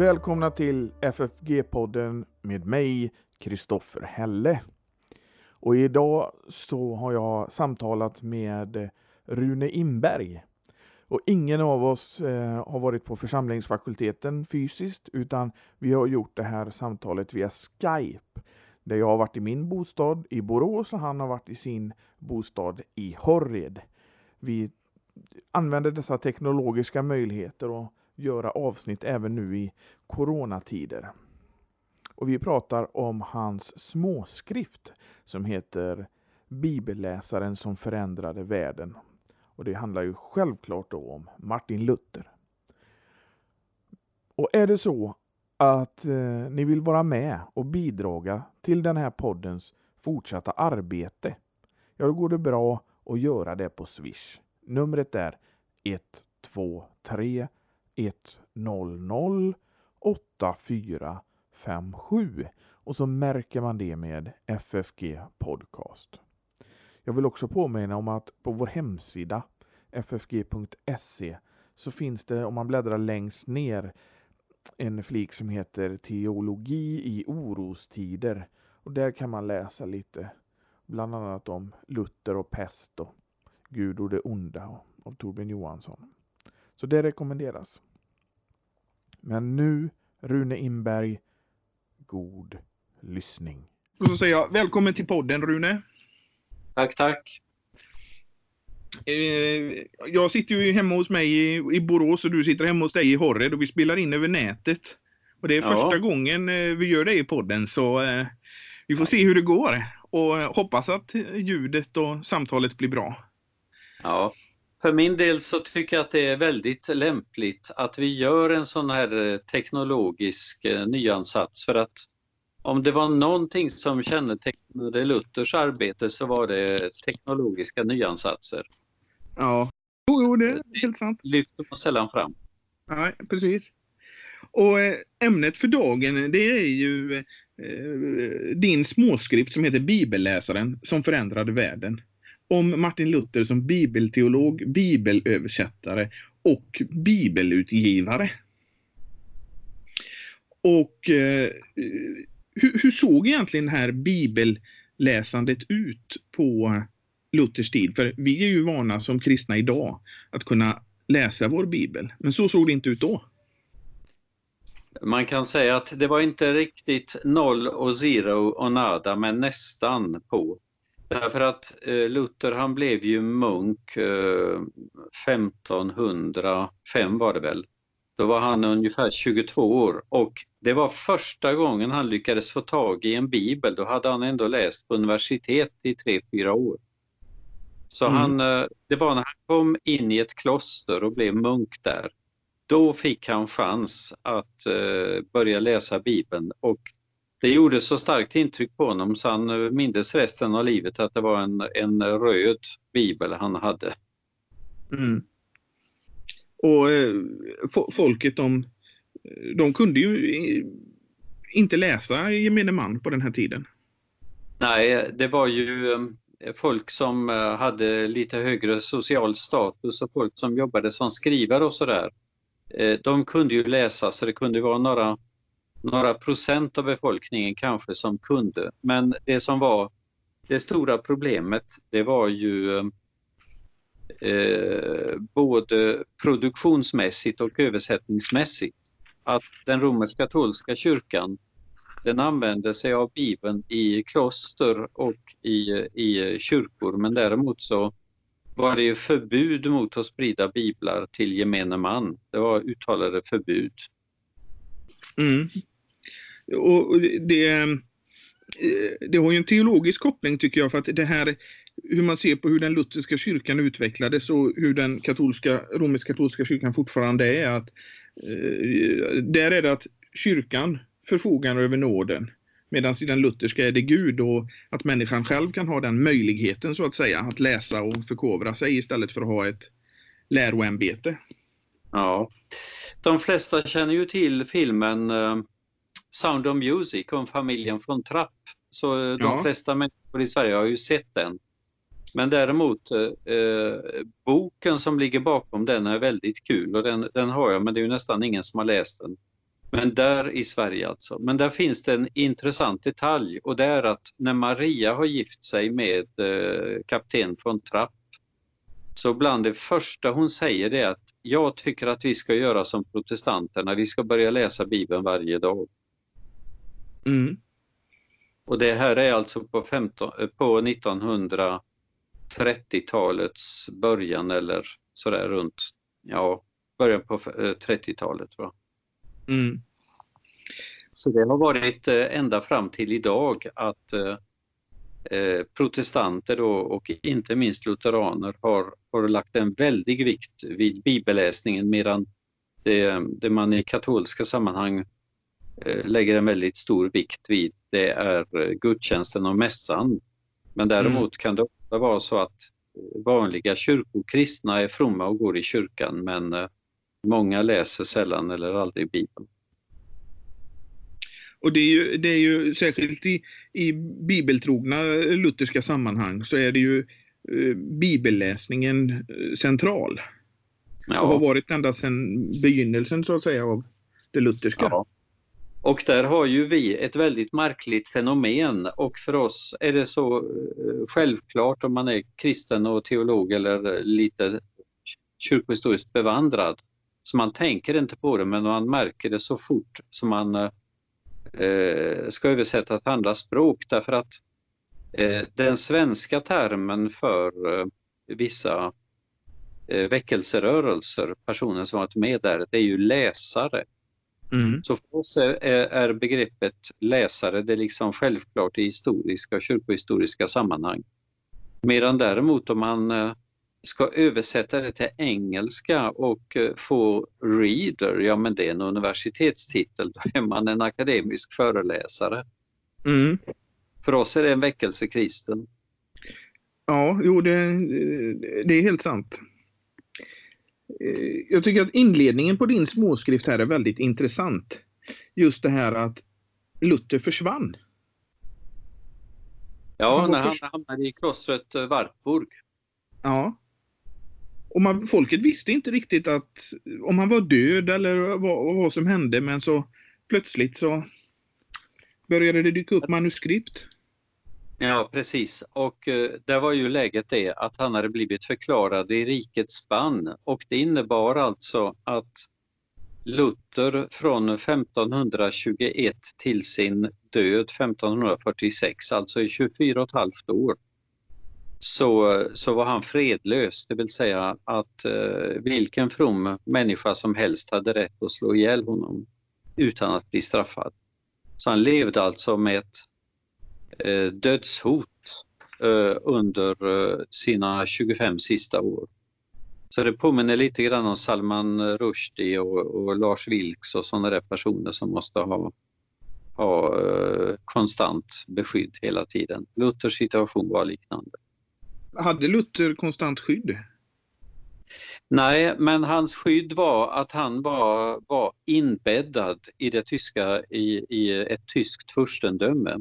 Välkomna till FFG-podden med mig, Kristoffer Helle. Och idag så har jag samtalat med Rune Imberg. Och ingen av oss eh, har varit på församlingsfakulteten fysiskt utan vi har gjort det här samtalet via Skype. Där jag har varit i min bostad i Borås och han har varit i sin bostad i Horred. Vi använder dessa teknologiska möjligheter och göra avsnitt även nu i coronatider. Och vi pratar om hans småskrift som heter Bibelläsaren som förändrade världen. Och det handlar ju självklart då om Martin Luther. Och är det så att eh, ni vill vara med och bidraga till den här poddens fortsatta arbete, ja då går det bra att göra det på Swish. Numret är 123 100 8457 och så märker man det med FFG Podcast. Jag vill också påminna om att på vår hemsida ffg.se så finns det, om man bläddrar längst ner, en flik som heter Teologi i orostider. Och där kan man läsa lite, bland annat om Luther och pest och Gud och det onda av Torbjörn Johansson. Så det rekommenderas. Men nu, Rune Imberg, god lyssning. Och så säger jag välkommen till podden Rune. Tack, tack. Eh, jag sitter ju hemma hos mig i, Borås och du sitter hemma hos dig i Horred och vi spelar in över nätet. Och det är ja. första gången eh, vi gör det i podden så eh, vi får se hur det går och hoppas att ljudet och samtalet blir bra. Ja, för min del så tycker jag att det är väldigt lämpligt att vi gör en sån här teknologisk nyansats för att om det var någonting som kännetecknade Luthers arbete så var det teknologiska nyansatser. Ja, jo, det är helt sant. lyfter man sällan fram. Nej, precis. Och eh, ämnet för dagen det är ju eh, din småskrift som heter Bibelläsaren som förändrade världen. Om Martin Luther som bibelteolog, bibelöversättare och bibelutgivare. Och eh, hur, hur, såg egentligen det här bibelläsandet ut på Luthers tid? För vi är ju vana som kristna idag att kunna läsa vår bibel. Men så såg det inte ut då. Man kan säga att det var inte riktigt noll och zero och nada, men nästan på. Därför att eh, Luther han blev ju munk eh, 1505 var det väl. Då var han ungefär 22 år och det var första gången han lyckades få tag i en bibel. Då hade han ändå läst på universitet i 3-4 år. Så mm. han, eh, det var när han kom in i ett kloster och blev munk där. Då fick han chans att börja läsa bibeln och det gjorde så starkt intryck på honom så han eh, mindes resten av livet att det var en, en röd bibel han hade. Mm. Och eh, folket de, de kunde ju inte läsa gemene man på den här tiden. Nej, det var ju eh, folk som eh, hade lite högre social status och folk som jobbade som skrivare och sådär. De kunde ju läsa så det kunde vara några, några procent av befolkningen kanske som kunde. Men det som var det stora problemet det var ju eh, både produktionsmässigt och översättningsmässigt. Att den romersk-katolska kyrkan den använde sig av Bibeln i kloster och i, i kyrkor men däremot så var det ju förbud mot att sprida biblar till gemene man. Det var uttalade förbud. Mm. Och det, det har ju en teologisk koppling tycker jag för att det här hur man ser på hur den lutherska kyrkan utvecklades och hur den katolska, romersk-katolska kyrkan fortfarande är. Att, eh, där är det att kyrkan förfogar över nåden medan i den lutherska är det Gud och att människan själv kan ha den möjligheten så att säga att läsa och förkovra sig istället för att ha ett läroämbete. Ja, de flesta känner ju till filmen eh, Sound of Music om familjen från Trapp. Så de ja. flesta människor i Sverige har ju sett den. Men däremot eh, boken som ligger bakom den är väldigt kul och den, den har jag men det är nästan ingen som har läst den. Men där i Sverige alltså. Men där finns det en intressant detalj och det är att när Maria har gift sig med eh, kapten von Trapp så bland det första hon säger är att jag tycker att vi ska göra som protestanterna, vi ska börja läsa Bibeln varje dag. Mm. Och det här är alltså på, 15, på 1930-talets början eller sådär runt, ja, början på 30-talet. Va? Mm. Så det har varit eh, ända fram till idag att eh, eh, protestanter då, och inte minst lutheraner har, har lagt en väldig vikt vid bibelläsningen medan det, det man i katolska sammanhang eh, lägger en väldigt stor vikt vid det är eh, gudstjänsten och mässan. Men däremot mm. kan det ofta vara så att vanliga kyrkokristna är fromma och går i kyrkan men eh, många läser sällan eller aldrig Bibeln. Och det är ju, det är ju särskilt i, i bibeltrogna lutherska sammanhang så är det ju eh, bibelläsningen eh, central. Ja. Och har varit ända sedan begynnelsen så att säga av det lutherska. Ja. Och där har ju vi ett väldigt märkligt fenomen och för oss är det så eh, självklart om man är kristen och teolog eller lite kyrkohistoriskt bevandrad. Så man tänker inte på det men man märker det så fort som man eh, ska översätta till andra språk därför att eh, den svenska termen för eh, vissa eh, väckelserörelser, personer som varit med där, det är ju läsare. Mm. Så för oss är, är, begreppet läsare det är liksom självklart i historiska och kyrkohistoriska sammanhang. Medan däremot om man eh, ska översätta det till engelska och eh, få reader, ja men det är en universitetstitel, då är man en akademisk föreläsare. Mm. För oss är det en väckelsekristen. Ja, jo det, det är helt sant. Eh, jag tycker att inledningen på din småskrift här är väldigt intressant. Just det här att Luther försvann. Ja, han när han hamnade i klostret eh, Wartburg. Ja. Och man, folket visste inte riktigt att om han var död eller vad, vad som hände men så plötsligt så började det dyka upp manuskript. Ja precis. Och eh, där var ju läget det att han hade blivit förklarad i rikets spann och det innebar alltså att Luther från 1521 till sin död 1546, alltså i 24 och ett halvt år, så, så var han fredlös, det vill säga att eh, vilken from människa som helst hade rätt att slå ihjäl honom utan att bli straffad. Så han levde alltså med ett dödshot eh, under eh, sina 25 sista år. Så det påminner lite grann om Salman Rushdie och, och Lars Vilks och sådana där personer som måste ha, ha eh, konstant beskydd hela tiden. Luthers situation var liknande. Hade Luther konstant skydd? Nej, men hans skydd var att han var, var inbäddad i det tyska, i, i ett tyskt furstendöme.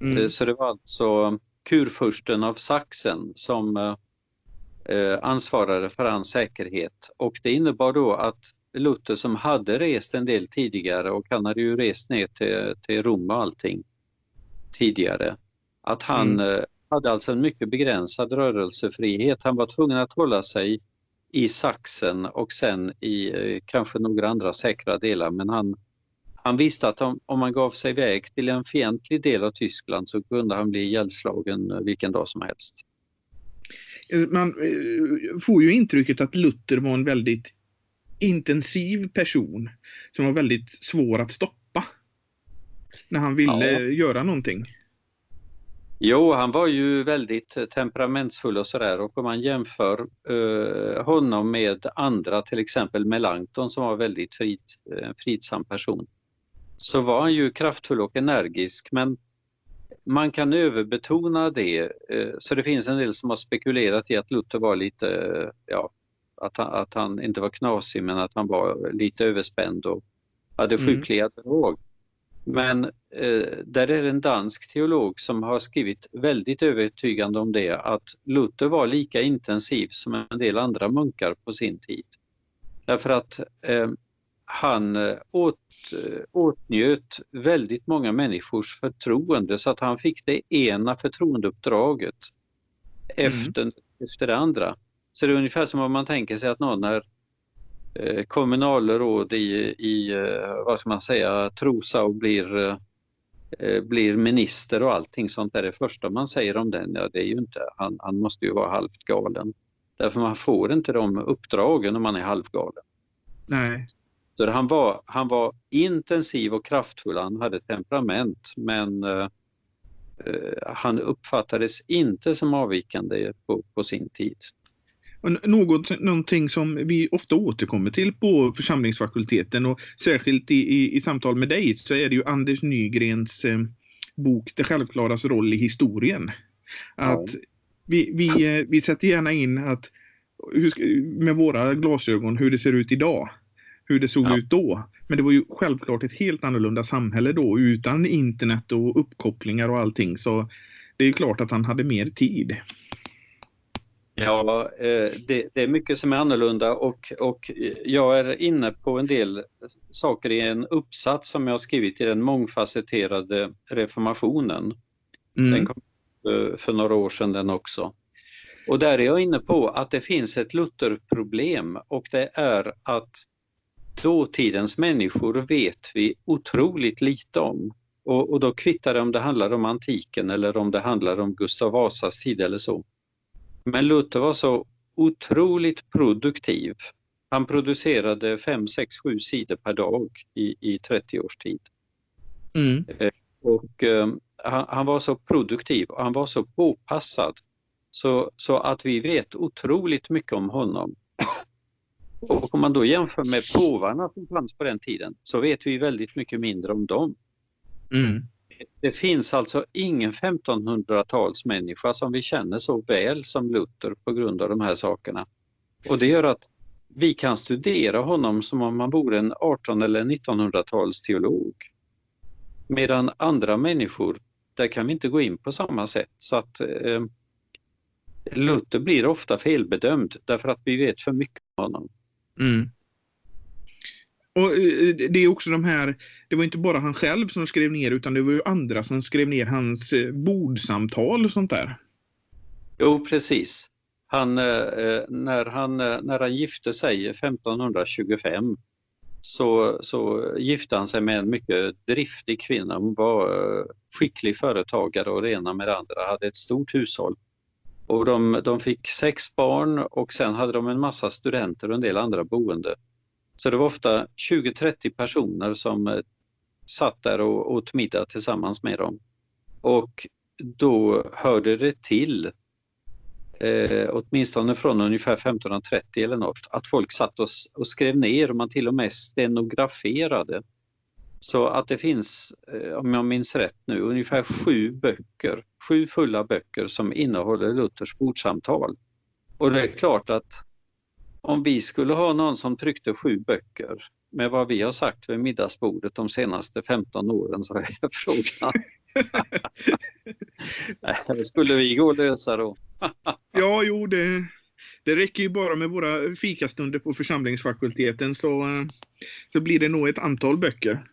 Mm. Eh, så det var alltså kurfursten av Sachsen som eh, ansvarade för hans säkerhet och det innebar då att Luther som hade rest en del tidigare och han hade ju rest ner till, till Rom och allting tidigare, att han mm. Eh, hade alltså en mycket begränsad rörelsefrihet. Han var tvungen att hålla sig i Sachsen och sen i eh, kanske några andra säkra delar men han, han visste att om, om man gav sig iväg till en fientlig del av Tyskland så kunde han bli ihjälslagen eh, vilken dag som helst. Eh, man får ju intrycket att Luther var en väldigt intensiv person som var väldigt svår att stoppa när han ville ja. göra någonting. Jo, han var ju väldigt temperamentsfull och sådär och om man jämför eh, honom med andra, till exempel Melanchthon som var väldigt frid, en fridsam person, så var han ju kraftfull och energisk men man kan överbetona det. Eh, så det finns en del som har spekulerat i att Luther var lite, ja, att han, att han inte var knasig men att han var lite överspänd och hade mm. sjukliga mm. drag. Men eh, där är det en dansk teolog som har skrivit väldigt övertygande om det att Luther var lika intensiv som en del andra munkar på sin tid. Därför att eh, han, åt, eh, åtnjöt väldigt många människors förtroende så att han fick det ena förtroendeuppdraget mm. efter, efter det andra. Så det är ungefär som om man tänker sig att någon är eh, kommunalråd i, i eh, vad ska man säga, Trosa och blir, eh, blir minister och allting sånt där. Det första man säger om den, ja det är ju inte, han, han måste ju vara halvt galen. Därför man får inte de uppdragen om man är halvgalen. Nej. Så han, var, han var intensiv och kraftfull, han hade temperament men uh, han uppfattades inte som avvikande på, på sin tid. Något, någonting som vi ofta återkommer till på församlingsfakulteten och särskilt i, i, i samtal med dig så är det ju Anders Nygrens eh, bok Det självklaras roll i historien. Att ja. vi, vi, eh, vi sätter gärna in att hur, med våra glasögon hur det ser ut idag. Hur det såg ja. ut då. Men det var ju självklart ett helt annorlunda samhälle då utan internet och uppkopplingar och allting. Så det är klart att han hade mer tid. Ja, eh, det, det, är mycket som är annorlunda och, och jag är inne på en del saker i en uppsats som jag har skrivit i den mångfacetterade reformationen. Mm. Den kom eh, för några år sedan den också. Och där är jag inne på att det finns ett Lutherproblem och det är att dåtidens människor vet vi otroligt lite om. Och, och då kvittar det om det handlar om antiken eller om det handlar om Gustav Vasas tid eller så. Men Luther var så otroligt produktiv. Han producerade 5, 6, 7 sidor per dag i, i 30 års tid. Mm. Eh, och eh, han, han, var så produktiv och han var så påpassad så, så att vi vet otroligt mycket om honom. Och om man då jämför med påvarna som fanns på den tiden så vet vi väldigt mycket mindre om dem. Mm. Det finns alltså ingen 1500-talsmänniska som vi känner så väl som Luther på grund av de här sakerna. Och det gör att vi kan studera honom som om han vore en 18 eller 1900-tals teolog. Medan andra människor, där kan vi inte gå in på samma sätt. Så att eh, Luther blir ofta felbedömd därför att vi vet för mycket om honom. Mm. Och eh, det är också de här, det var inte bara han själv som skrev ner utan det var ju andra som skrev ner hans eh, bordsamtal och sånt där. Jo, precis. Han, eh, när, han, när han gifte sig 1525 så, så gifte han sig med en mycket driftig kvinna. Hon var skicklig företagare och rena med andra, hade ett stort hushåll. Och de, de fick sex barn och sen hade de en massa studenter och en del andra boende. Så det var ofta 20-30 personer som eh, satt där och åt middag tillsammans med dem. Och då hörde det till, eh, åtminstone från ungefär 1530 eller något, att folk satt och, och skrev ner och man till och med stenograferade. Så att det finns, eh, om jag minns rätt nu, ungefär sju böcker, sju fulla böcker som innehåller Luthers bordsamtal. Och det är klart att om vi skulle ha någon som tryckte sju böcker med vad vi har sagt vid middagsbordet de senaste 15 åren så är frågan. Skulle vi gå och lösa då? ja, jo, det, det räcker ju bara med våra fikastunder på församlingsfakulteten så, så blir det nog ett antal böcker.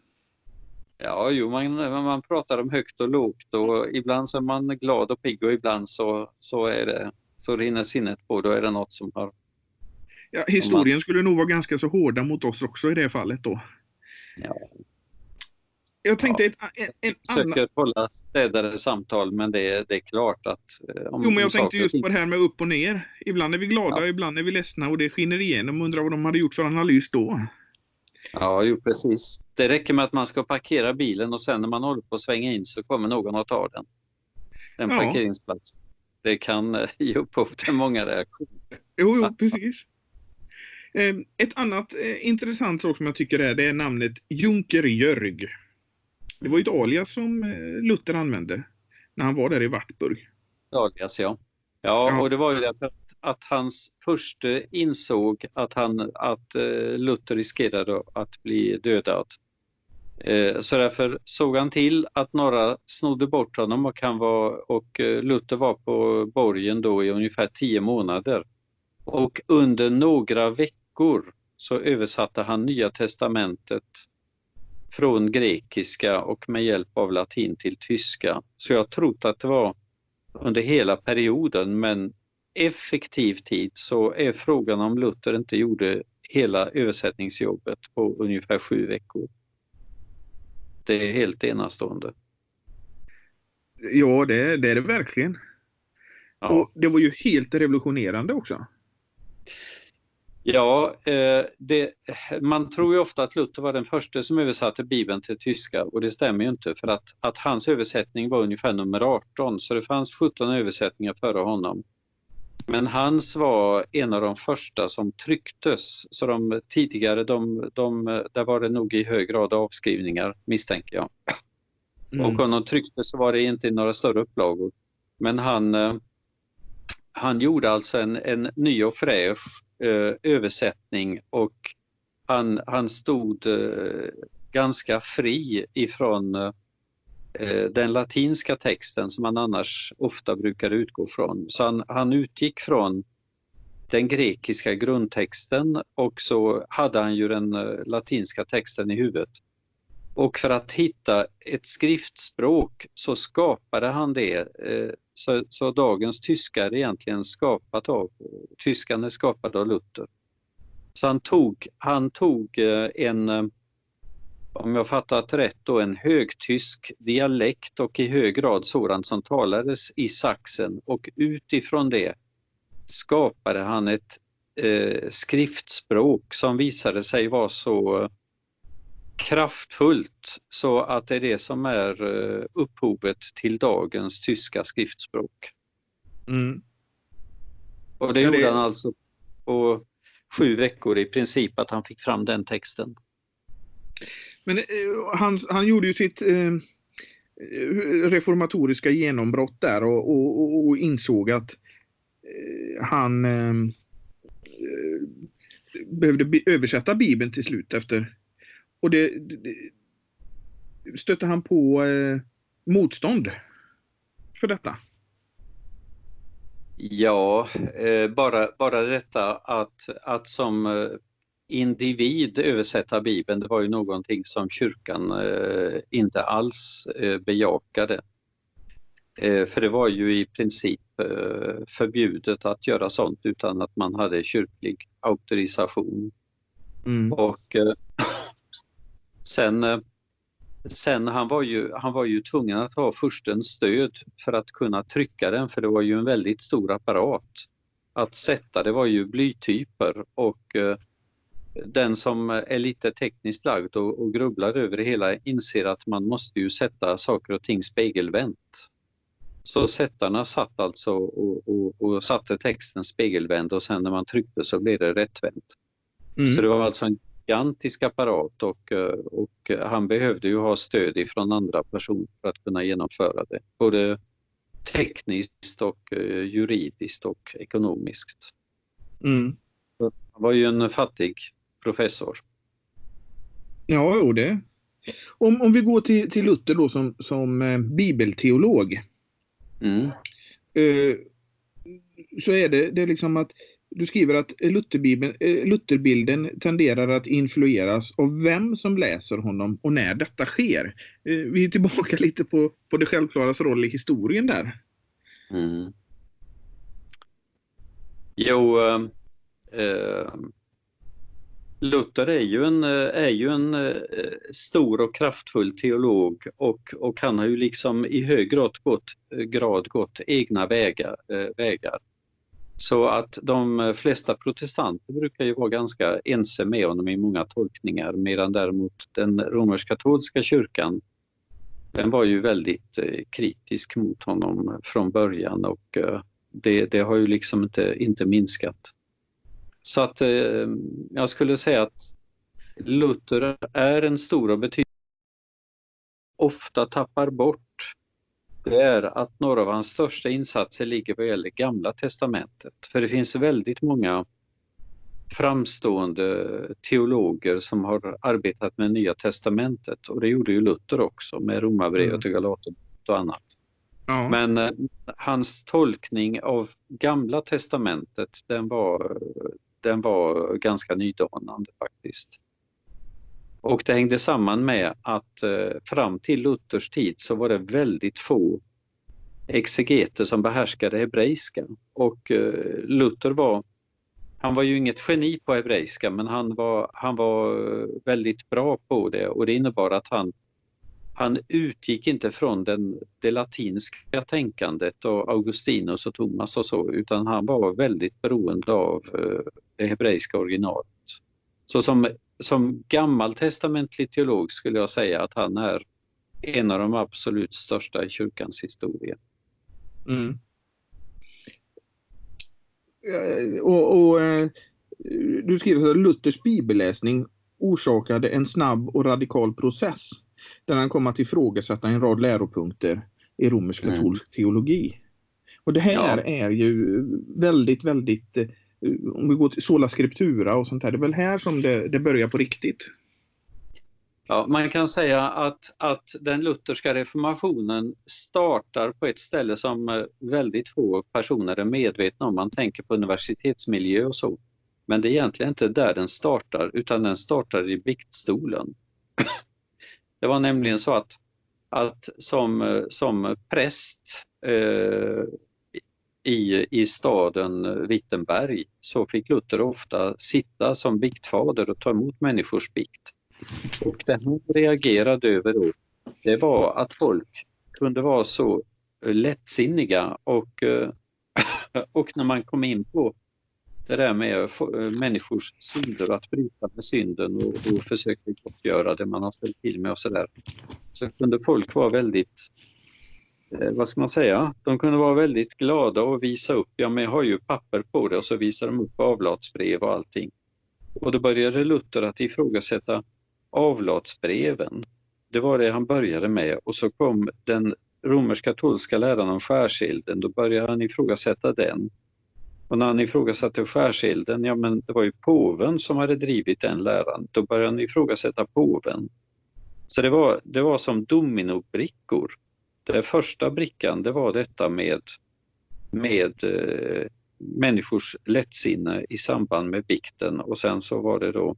Ja, jo, man, man pratar om högt och lågt och ibland så är man glad och pigg och ibland så, så, är det, så rinner sinnet på. Då är det något som har Ja, historien skulle nog vara ganska så hårda mot oss också i det fallet då. Ja. Jag tänkte ja. ett, en, en Försöker annan... hålla städade samtal men det, det är klart att... Eh, om jo men jag tänkte just på det här med upp och ner. Ibland är vi glada, ja. ibland är vi ledsna och det skiner igenom. Undrar vad de hade gjort för analys då? Ja, jo precis. Det räcker med att man ska parkera bilen och sen när man håller på att svänga in så kommer någon att ta den. En ja. parkeringsplats. Det kan eh, ge upphov till många reaktioner. Jo, jo precis. Ehm, ett annat eh, intressant sak som jag tycker är, det är namnet Junker Jörg. Det var ett alias som eh, Luther använde när han var där i Wartburg. Alias, ja. Ja, och det var ju därför att, att hans förste insåg att, han, att uh, Luther riskerade att bli dödad. Uh, så därför såg han till att några snodde bort honom och, han var, och uh, Luther var på borgen då i ungefär tio månader. Och under några veckor så översatte han Nya testamentet från grekiska och med hjälp av latin till tyska. Så jag trott att det var under hela perioden men effektiv tid så är frågan om Luther inte gjorde hela översättningsjobbet på ungefär sju veckor. Det är helt enastående. Ja, det, det är det verkligen. Ja. Och det var ju helt revolutionerande också. Ja, eh, det, man tror ju ofta att Luther var den första som översatte Bibeln till tyska och det stämmer ju inte för att, att hans översättning var ungefär nummer 18 så det fanns 17 översättningar före honom. Men hans var en av de första som trycktes så de tidigare, de, de, där var det nog i hög grad avskrivningar misstänker jag. Mm. Och om de trycktes så var det inte i några större upplagor. Men han, eh, han gjorde alltså en, en ny och fräsch eh, översättning och han, han stod eh, ganska fri ifrån eh, den latinska texten som man annars ofta brukar utgå från. Så han, han utgick från den grekiska grundtexten och så hade han ju den eh, latinska texten i huvudet. Och för att hitta ett skriftspråk så skapade han det. Eh, så, så dagens tyska är egentligen skapat av, tyskan är skapad av Luther. Så han tog, han tog eh, en, eh, om jag fattat rätt, då, en högtysk dialekt och i hög grad sådant som talades i Sachsen och utifrån det skapade han ett eh, skriftspråk som visade sig vara så kraftfullt så att det är det som är eh, upphovet till dagens tyska skriftspråk. Mm. Och det gjorde han alltså på sju veckor i princip att han fick fram den texten. Men eh, han, han gjorde ju sitt eh, reformatoriska genombrott där och, och, och insåg att eh, han eh, behövde översätta Bibeln till slut efter och det, det stötte han på eh, motstånd för detta? Ja, eh, bara, bara detta att, att som eh, individ översätta Bibeln, det var ju någonting som kyrkan eh, inte alls eh, bejakade. Eh, för det var ju i princip förbjudet att göra sånt utan att man hade kyrklig auktorisation. Mm. Och Sen, eh, sen han, var ju, han var ju tvungen att ha furstens stöd för att kunna trycka den för det var ju en väldigt stor apparat. Att sätta det var ju blytyper och eh, den som är lite tekniskt lagd och, och grubblar över det hela inser att man måste ju sätta saker och ting spegelvänt. Så sättarna satt alltså och, och, och satte texten spegelvänd och sen när man tryckte så blev det rättvänt. Mm. Så det var alltså en gigantisk apparat och, eh, och han behövde ju ha stöd ifrån andra personer för att kunna genomföra det. Både tekniskt och eh, juridiskt och ekonomiskt. Mm. Han var ju en fattig professor. Ja, jo det. Om, om vi går till, till Luther då som, som eh, bibelteolog. Mm. Eh, så är det, det är liksom att du skriver att eh, Lutherbilden tenderar att influeras av vem som läser honom och när detta sker. Eh, vi är tillbaka lite på, på det självklaras roll i historien där. Mm. Jo, äh, Luther är ju en, eh, är ju en äh, stor och kraftfull teolog och, och han har ju liksom i hög grad gått, grad gått egna vägar. vägar. Så att de eh, flesta protestanter brukar ju vara ganska ense med honom i många tolkningar medan däremot den romersk-katolska kyrkan den var ju väldigt eh, kritisk mot honom från början och eh, det, det har ju liksom inte, inte minskat. Så att jag skulle säga att Luther är en stor och betydande ofta tappar bort det är att några av hans största insatser ligger vad gäller Gamla Testamentet. För det finns väldigt många framstående teologer som har arbetat med Nya Testamentet och det gjorde ju Luther också med Romarbrevet mm. och Galaterbrevet och annat. Ja. Men eh, hans tolkning av Gamla Testamentet den var, den var ganska nydanande faktiskt. Och det hängde samman med att eh, fram till Luthers tid så var det väldigt få exegeter som behärskade hebreiska. Och eh, Luther var, han var ju inget geni på hebreiska men han var, han var väldigt bra på det och det innebar att han han utgick inte från den, det latinska tänkandet och Augustinus och Thomas och så utan han var väldigt beroende av eh, det hebreiska originalet. Så som, som gammaltestamentlig teolog skulle jag säga att han är en av de absolut största i kyrkans historia. Mm. Eh, och, och, eh, du skriver att Luthers bibelläsning orsakade en snabb och radikal process där han kom att ifrågasätta en rad läropunkter i romersk-katolsk mm. teologi. Och det här ja. är ju väldigt, väldigt, eh, Eh, om vi går till sola scriptura och sånt här, det är väl här som det, det börjar på riktigt. Ja, man kan säga att, att den lutherska reformationen startar på ett ställe som eh, väldigt få personer är medvetna om. Man tänker på universitetsmiljö och så. Men det är egentligen inte där den startar utan den startar i biktstolen. Det var nämligen så att, att som, eh, som präst eh, i, i staden Wittenberg så fick Luther ofta sitta som biktfader och ta emot människors bikt. Och det han reagerade över då, det var att folk kunde vara så lättsinniga och, eh, och när man kom in på det där med människors synder, att bryta med synden och, och försöka gottgöra det man har ställt till med och sådär. Så kunde folk vara väldigt, Eh, vad ska man säga, de kunde vara väldigt glada och visa upp, ja men jag har ju papper på det och så visar de upp avlatsbrev och allting. Och då började Luther att ifrågasätta avlatsbreven. Det var det han började med och så kom den romersk-katolska läran om skärsilden, då började han ifrågasätta den. Och när han ifrågasatte skärsilden, ja men det var ju påven som hade drivit den läran. Då började han ifrågasätta påven. Så det var, det var som dominobrickor. Den första brickan det var detta med, med eh, människors lättsinne i samband med bikten och sen så var det då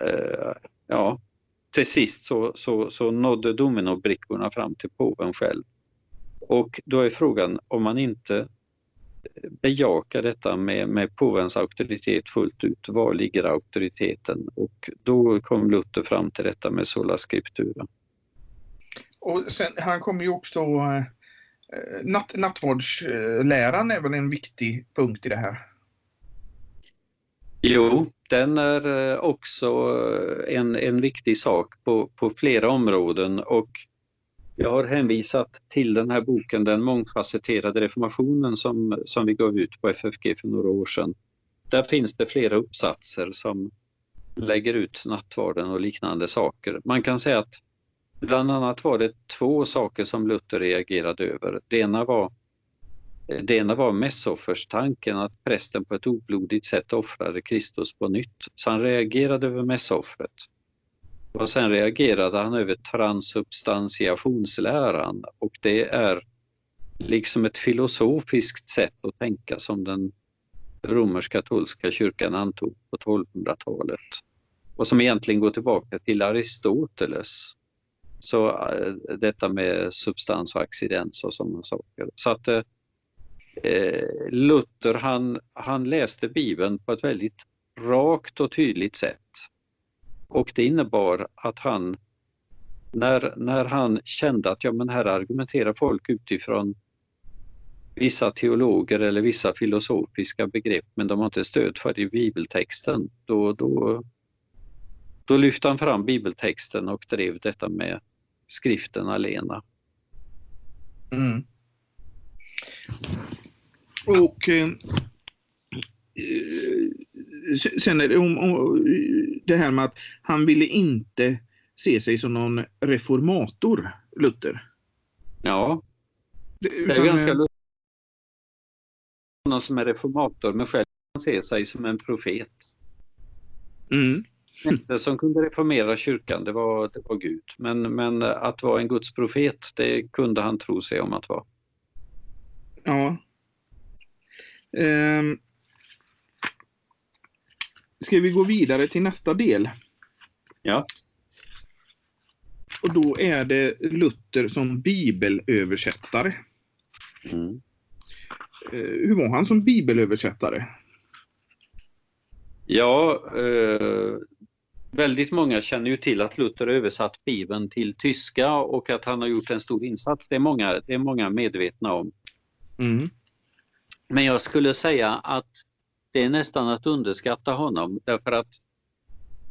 eh, ja, till sist så, så, så nådde dominobrickorna fram till påven själv. Och då är frågan om man inte bejakar detta med, med påvens auktoritet fullt ut. Var ligger auktoriteten? Och då kom Luther fram till detta med sola scriptura. Och sen, han kommer ju också eh, natt, nattvardsläran är väl en viktig punkt i det här? Jo, den är eh, också eh, en, en viktig sak på, på flera områden och jag har hänvisat till den här boken Den mångfacetterade reformationen som, som vi gav ut på FFG för några år sedan. Där finns det flera uppsatser som lägger ut nattvarden och liknande saker. Man kan säga att bland annat var det två saker som Luther reagerade över. Det ena var, det ena var mässofferstanken, att prästen på ett oblodigt sätt offrade Kristus på nytt. Så han reagerade över mässoffret. Och sen reagerade han över transubstantiationsläran och det är liksom ett filosofiskt sätt att tänka som den romersk-katolska kyrkan antog på 1200-talet och som egentligen går tillbaka till Aristoteles. Så äh, detta med substans och accidens och sådana saker. Så att äh, Luther han, han läste Bibeln på ett väldigt rakt och tydligt sätt. Och det innebar att han, när, när han kände att ja, men här argumenterar folk utifrån vissa teologer eller vissa filosofiska begrepp men de har inte stöd för det i bibeltexten, då, då, då lyfte han fram bibeltexten och drev detta med skriften alena. Mm. Och eh, sen är det om, om, det här med att han ville inte se sig som någon reformator, Luther. Ja, det, det är ganska lustigt. Någon som är reformator men själv ser sig som en profet. Mm. Det som kunde reformera kyrkan, det var, det var Gud. Men, men att vara en Guds profet, det kunde han tro sig om att vara. Ja. Um, Ska vi gå vidare till nästa del? Ja. Och då är det Luther som bibelöversättare. Mm. Eh, hur var han som bibelöversättare? Ja, eh, väldigt många känner ju till att Luther översatt Bibeln till tyska och att han har gjort en stor insats. Det är många, det är många medvetna om. Mm. Men jag skulle säga att det är nästan att underskatta honom därför att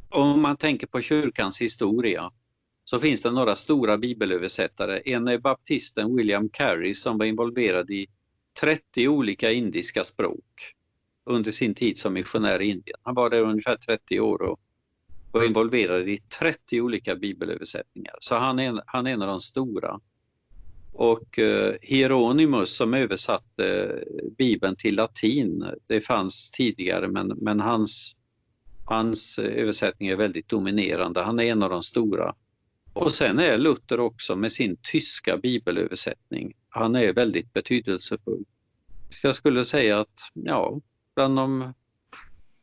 om man tänker på kyrkans historia så finns det några stora bibelöversättare. En är baptisten William Carey som var involverad i 30 olika indiska språk under sin tid som missionär i Indien. Han var där ungefär 30 år och var involverad i 30 olika bibelöversättningar. Så han är, han är en av de stora. Och eh, Hieronymus som översatte eh, Bibeln till latin, det fanns tidigare men, men hans, hans översättning är väldigt dominerande. Han är en av de stora. Och sen är Luther också med sin tyska bibelöversättning, han är väldigt betydelsefull. Jag skulle säga att ja, bland de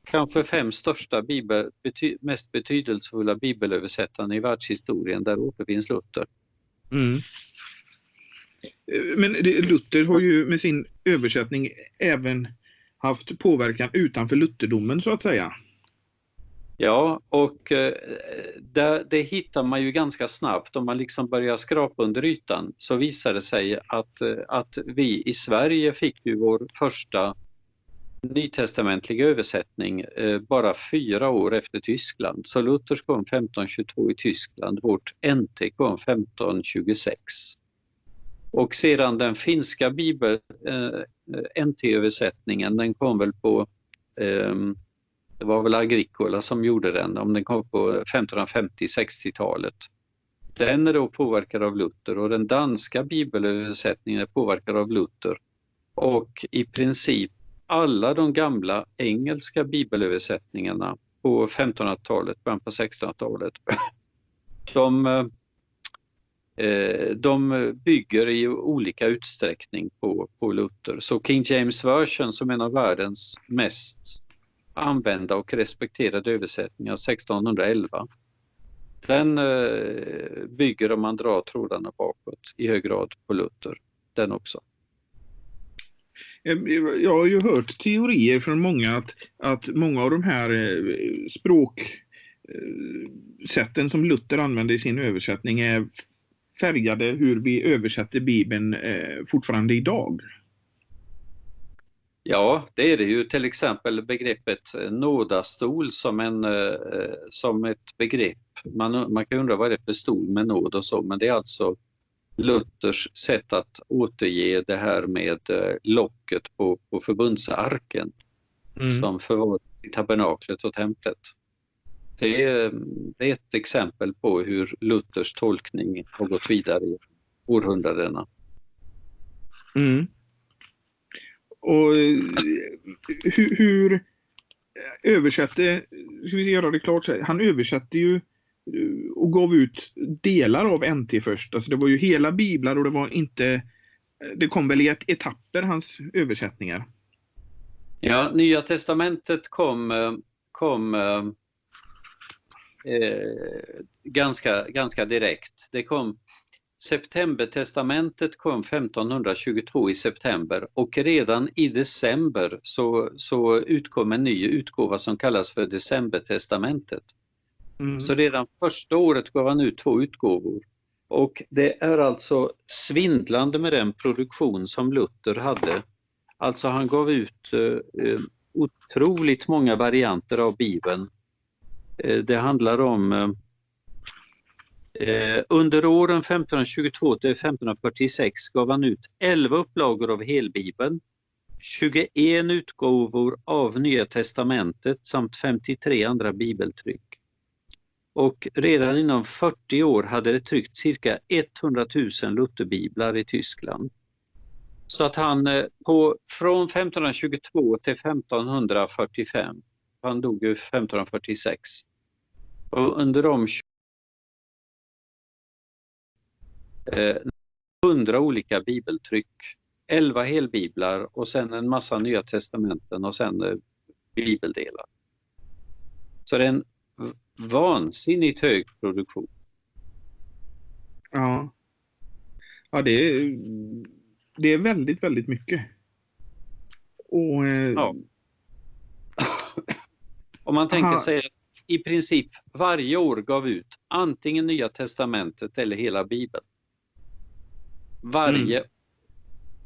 kanske fem största bibel, bety, mest betydelsefulla bibelöversättarna i världshistorien, där återfinns Luther. Mm. Men Luther har ju med sin översättning även haft påverkan utanför lutherdomen så att säga. Ja, och eh, det, det, hittar man ju ganska snabbt om man liksom börjar skrapa under ytan så visar det sig att, eh, att vi i Sverige fick ju vår första nytestamentliga översättning eh, bara fyra år efter Tyskland. Så Luthers kom 1522 i Tyskland, vårt NT kom 1526. Och sedan den finska bibel, eh, eh NT-översättningen, den kom väl på eh, det var väl Agricola som gjorde den, om den kom på 1550-60-talet. Den är då påverkad av Luther och den danska bibelöversättningen är påverkad av Luther. Och i princip alla de gamla engelska bibelöversättningarna på 1500-talet, början på 1600-talet, de, eh, de bygger i olika utsträckning på, på Luther. Så King James Version som en av världens mest använda och respekterade översättningar 1611. Den eh, bygger, om man drar trådarna bakåt, i hög grad på Luther. Den också. Jag har ju hört teorier från många att, att många av de här eh, språksätten eh, som Luther använde i sin översättning är färgade hur vi översätter Bibeln eh, fortfarande idag. Ja, det är det ju till exempel begreppet nådastol som, en, som ett begrepp. Man, man kan undra vad det är för stol med nåd och så, men det är alltså Luthers sätt att återge det här med eh, locket på, på förbundsarken mm. som förvaras i tabernaklet och templet. Det är, det är ett exempel på hur Luthers tolkning har gått vidare i århundradena. Mm. Och eh, hur, hur översätter, ska vi göra det klart, han översätter ju eh, Eh, och gav ut delar av NT först. Alltså det var ju hela biblar och det var inte, eh, det kom väl i ett etapper hans översättningar. Ja, Nya Testamentet kom, eh, kom eh, ganska, ganska direkt. Det kom Septembertestamentet kom 1522 i september och redan i december så, så utkom en ny utgåva som kallas för Decembertestamentet. Mm. Så redan första året gav han ut två utgåvor. Och det är alltså svindlande med den produktion som Luther hade. Alltså han gav ut eh, eh otroligt många varianter av Bibeln. Eh, det handlar om eh, eh under åren 1522 till 1546 gav han ut 11 upplagor av helbibeln, 21 utgåvor av Nya testamentet samt 53 andra bibeltryck. Och redan inom 40 år hade det tryckt cirka 100 000 Lutherbiblar i Tyskland. Så att han eh, på, från 1522 till 1545, han dog ju 1546, och under de 100 eh, olika bibeltryck, 11 helbiblar och sen en massa nya testamenten och sen eh, bibeldelar. Så det är en vansinnigt hög produktion. Ja. Ja, det är, det är väldigt, väldigt mycket. Och, eh, Ja. Om man tänker Aha. sig att i princip varje år gav ut antingen Nya Testamentet eller hela Bibeln. Varje.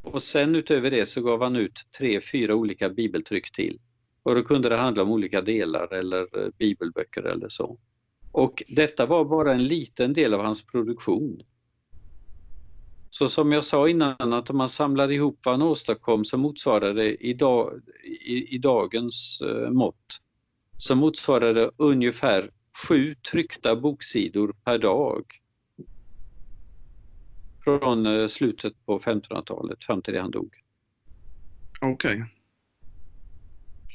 Och sen utöver det så gav han ut tre, fyra olika bibeltryck till. Och då kunde det handla om olika delar eller eh, bibelböcker eller så. Och detta var bara en liten del av hans produktion. Så som jag sa innan att om man samlar ihop vad han åstadkom så motsvarar det i, dag, i, i dagens eh, mått så motsvarar det ungefär sju tryckta boksidor per dag. Från eh, slutet på 1500-talet fram till det han dog. okej.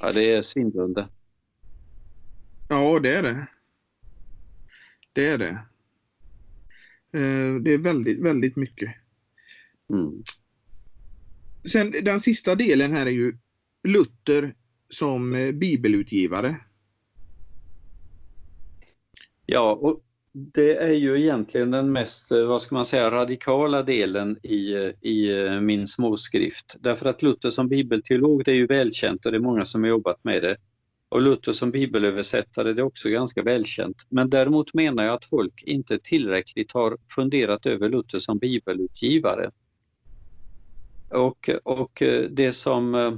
Ja, det är svindlande. Ja, det är det. Det är det. Eh, Det är väldigt, väldigt mycket. Mm. Sen den sista delen här är ju Luther som eh, bibelutgivare. Ja, och det är ju egentligen den mest, eh, vad ska man säga, radikala delen i, eh, i eh, min småskrift. Därför att Luther som bibelteolog, det är ju välkänt och det är många som har jobbat med det. Och Luther som bibelöversättare, det är också ganska välkänt. Men däremot menar jag att folk inte tillräckligt har funderat över Luther som bibelutgivare. Och, och det som eh,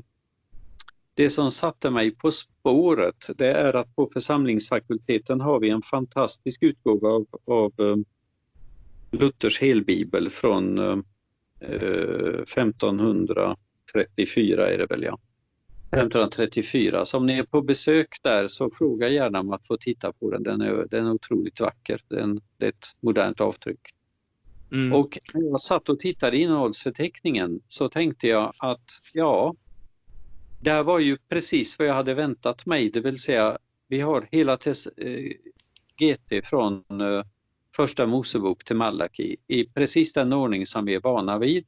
det som satte mig på spåret det är att på församlingsfakulteten har vi en fantastisk utgåva av, av eh, Luthers helbibel från eh, eh, 1534 är det väl ja. 1534. Så om ni är på besök där så fråga gärna om att få titta på den. Den är, den är otroligt vacker. Den, det är ett modernt avtryck. Mm. Och när jag satt och tittade i innehållsförteckningen så tänkte jag att ja, det här var ju precis vad jag hade väntat mig, det vill säga vi har hela tes, eh, GT från eh, första Mosebok till Malaki i precis den ordning som vi är vana vid.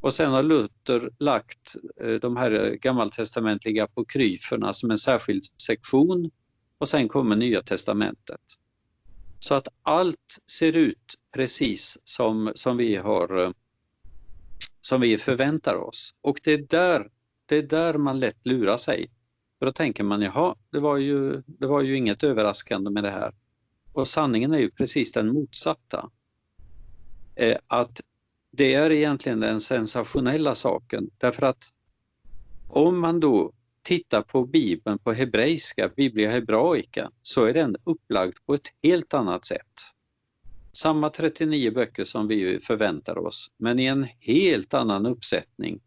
Och sen har Luther lagt eh, de här eh, gammaltestamentliga apokryferna som en särskild sektion och sen kommer Nya testamentet. Så att allt ser ut precis som, som, vi har, eh, som vi förväntar oss. Och det är, där, det är där man lätt lurar sig. För då tänker man, jaha, det var, ju, det var ju inget överraskande med det här. Och sanningen är ju precis den motsatta. Eh, att det är egentligen den sensationella saken därför att om man då tittar på Bibeln på hebreiska, Biblia hebraica, så är den upplagd på ett helt annat sätt. Samma 39 böcker som vi förväntar oss, men i en helt annan uppsättning.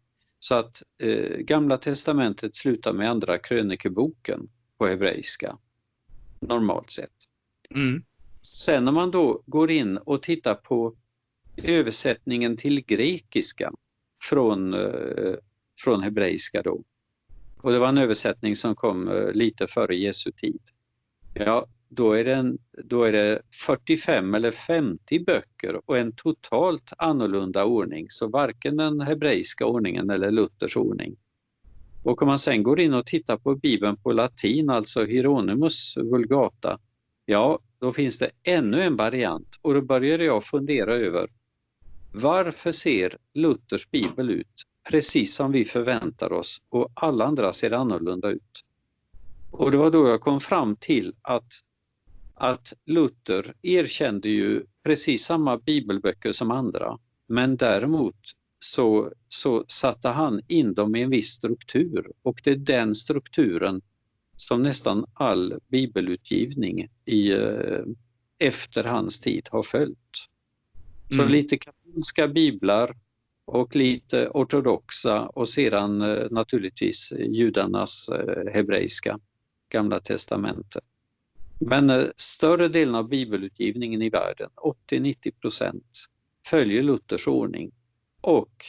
Så att eh, Gamla testamentet slutar med Andra krönikeboken på hebreiska, normalt sett. Mm. Sen när man då går in och tittar på översättningen till grekiska från, eh, från hebreiska då. Och det var en översättning som kom eh, lite före Jesu tid. Ja, då är, det en, då är det 45 eller 50 böcker och en totalt annorlunda ordning, så varken den hebreiska ordningen eller Luthers ordning. Och om man sen går in och tittar på Bibeln på latin, alltså Hieronymus vulgata, ja, då finns det ännu en variant och då började jag fundera över varför ser Luthers bibel ut precis som vi förväntar oss och alla andra ser annorlunda ut? Och det var då jag kom fram till att, att Luther erkände ju precis samma bibelböcker som andra men däremot så, så satte han in dem i en viss struktur och det är den strukturen som nästan all bibelutgivning i, eh, efter hans tid har följt. Så Mm. lite katolska biblar och lite ortodoxa och sedan eh, naturligtvis judarnas eh, hebreiska gamla testamentet. Men eh, större delen av bibelutgivningen i världen, 80-90 procent, följer Luthers ordning. Och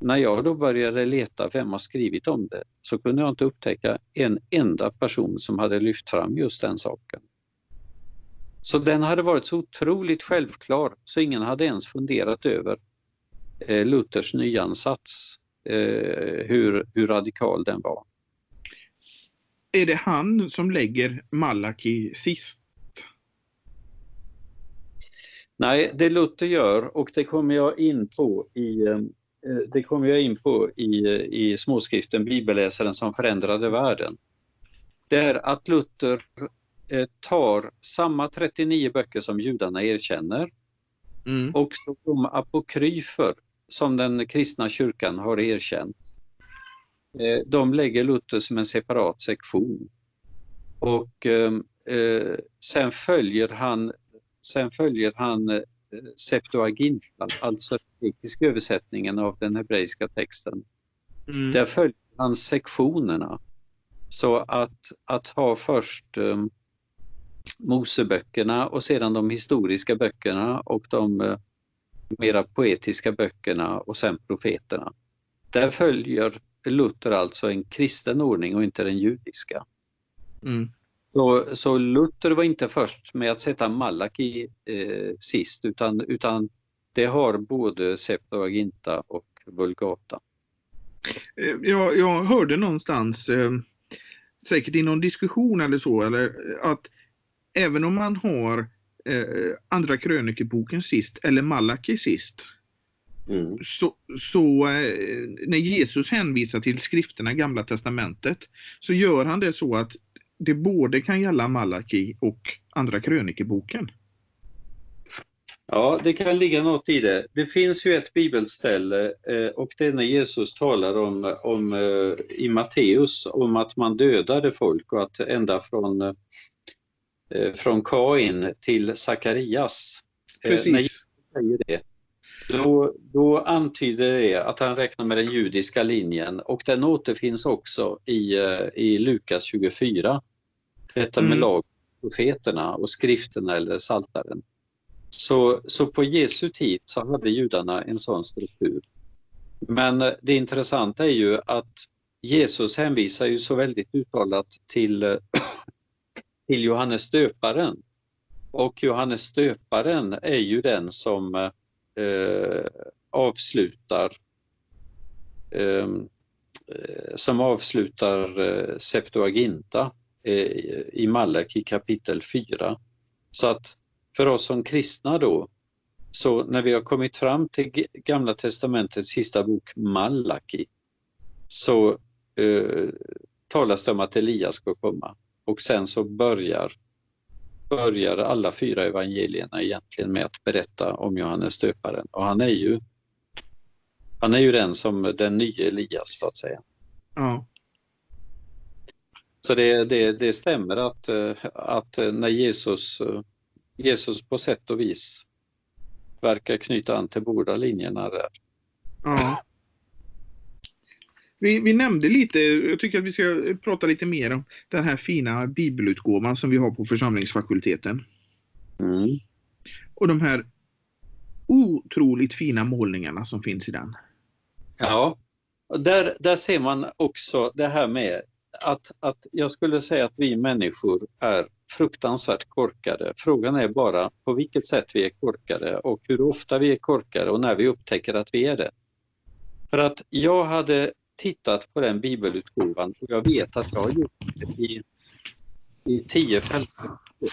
när jag då började leta vem har skrivit om det så kunde jag inte upptäcka en enda person som hade lyft fram just den saken. Så den hade varit så otroligt självklar så ingen hade ens funderat över eh, Luthers nyansats, eh, hur, hur radikal den var är det han som lägger Malaki sist? Nej, det Luther gör och det kommer jag in på i, eh, det kommer jag in på i, i småskriften Bibelläsaren som förändrade världen. Det är att Luther eh, tar samma 39 böcker som judarna erkänner mm. och så de apokryfer som den kristna kyrkan har erkänt. Eh, de lägger Luther som en separat sektion. Och eh, sen följer han Sen följer han eh, Septuaginta, alltså den grekiska översättningen av den hebreiska texten. Mm. Där följer han sektionerna. Så att, att ha först um, Moseböckerna och sedan de historiska böckerna och de uh, mera poetiska böckerna och sen profeterna. Där följer Luther alltså en kristen ordning och inte den judiska. Mm. Så, så Luther var inte först med att sätta Malaki eh, sist utan, utan det har både Septuaginta och Vulgata. Eh, jag, jag hörde någonstans, eh, säkert i någon diskussion eller så, eller att även om man har eh, Andra krönikeboken sist eller Malaki sist, mm. så, så eh, när Jesus hänvisar till skrifterna, Gamla Testamentet, så gör han det så att det både kan gälla Malaki och Andra krönikeboken. Ja, det kan ligga något i det. Det finns ju ett bibelställe eh, och det är när Jesus talar om, om eh, i Matteus om att man dödade folk och att ända från, eh, från Kain till Sakarias. Precis. När Jesus säger det, då, då antyder det att han räknar med den judiska linjen och den återfinns också i, i Lukas 24. Detta med mm. lag, profeterna och skrifterna eller saltaren. Så, så på Jesu tid så hade judarna en sån struktur. Men det intressanta är ju att Jesus hänvisar ju så väldigt uttalat till, till Johannes döparen. Och Johannes döparen är ju den som eh, avslutar eh, eh, som avslutar eh, Septuaginta Eh, i Malaki kapitel 4. Så att för oss som kristna då, så när vi har kommit fram till Gamla testamentets sista bok Malaki så eh, talas det om att Elias ska komma och sen så börjar, börjar alla fyra evangelierna egentligen med att berätta om Johannes döparen och han är ju han är ju den som den nya Elias så att säga. Ja. Så det, det, det stämmer att, att när Jesus, Jesus på sätt och vis verkar knyta an till båda linjerna där. Ja. Vi, vi, nämnde lite, jag tycker att vi ska prata lite mer om den här fina bibelutgåvan som vi har på församlingsfakulteten. Mm. Och de här otroligt fina målningarna som finns i den. Ja, där, där ser man också det här med att, att jag skulle säga att vi människor är fruktansvärt korkade. Frågan är bara på vilket sätt vi är korkade och hur ofta vi är korkade och när vi upptäcker att vi är det. För att jag hade tittat på den bibelutgåvan och jag vet att jag har gjort det i, i 10-15 år.